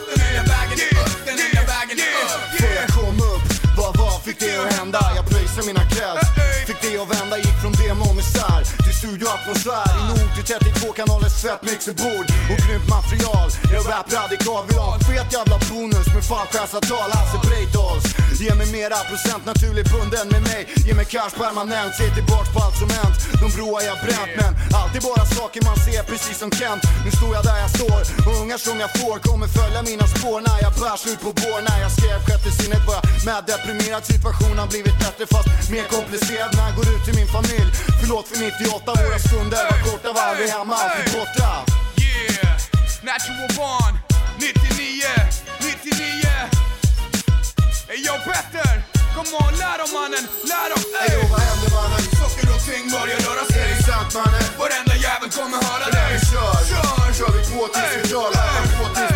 fick det att hända? Jag pröjsade mina kläds Fick det att vända, gick från demo och misär studioatmosfär I nord till 32 kanalers svettmixerbord Och grymt material. Jag rap radikal, vill ha en fet jävla bonus Med fallskärmsavtal, Hasse Breitholtz. Ge mig mera procent, naturligt bunden med mig. Ge mig cash permanent, se tillbaks på allt som hänt. De broar jag bränt men alltid bara saker man ser precis som Kent. Nu står jag där jag står. Och ungar som jag får kommer följa mina spår. När jag bärs ut på bår När jag skrev sjätte sinnet var jag med deprimerad. Situationen har blivit bättre fast mer komplicerad. När jag går ut till min familj Förlåt för 98, våra stunder var korta, var vi hemma, alltid borta. Yeah, natural born. 99, 99 Ey yo Petter, come on lär dem mannen, lär dem Ey då, vad händer mannen? Saker och ting börjar röra Är sig det sant mannen? Varenda jävel kommer höra dig. kör, Kör! kör vi på tills vi drar På tills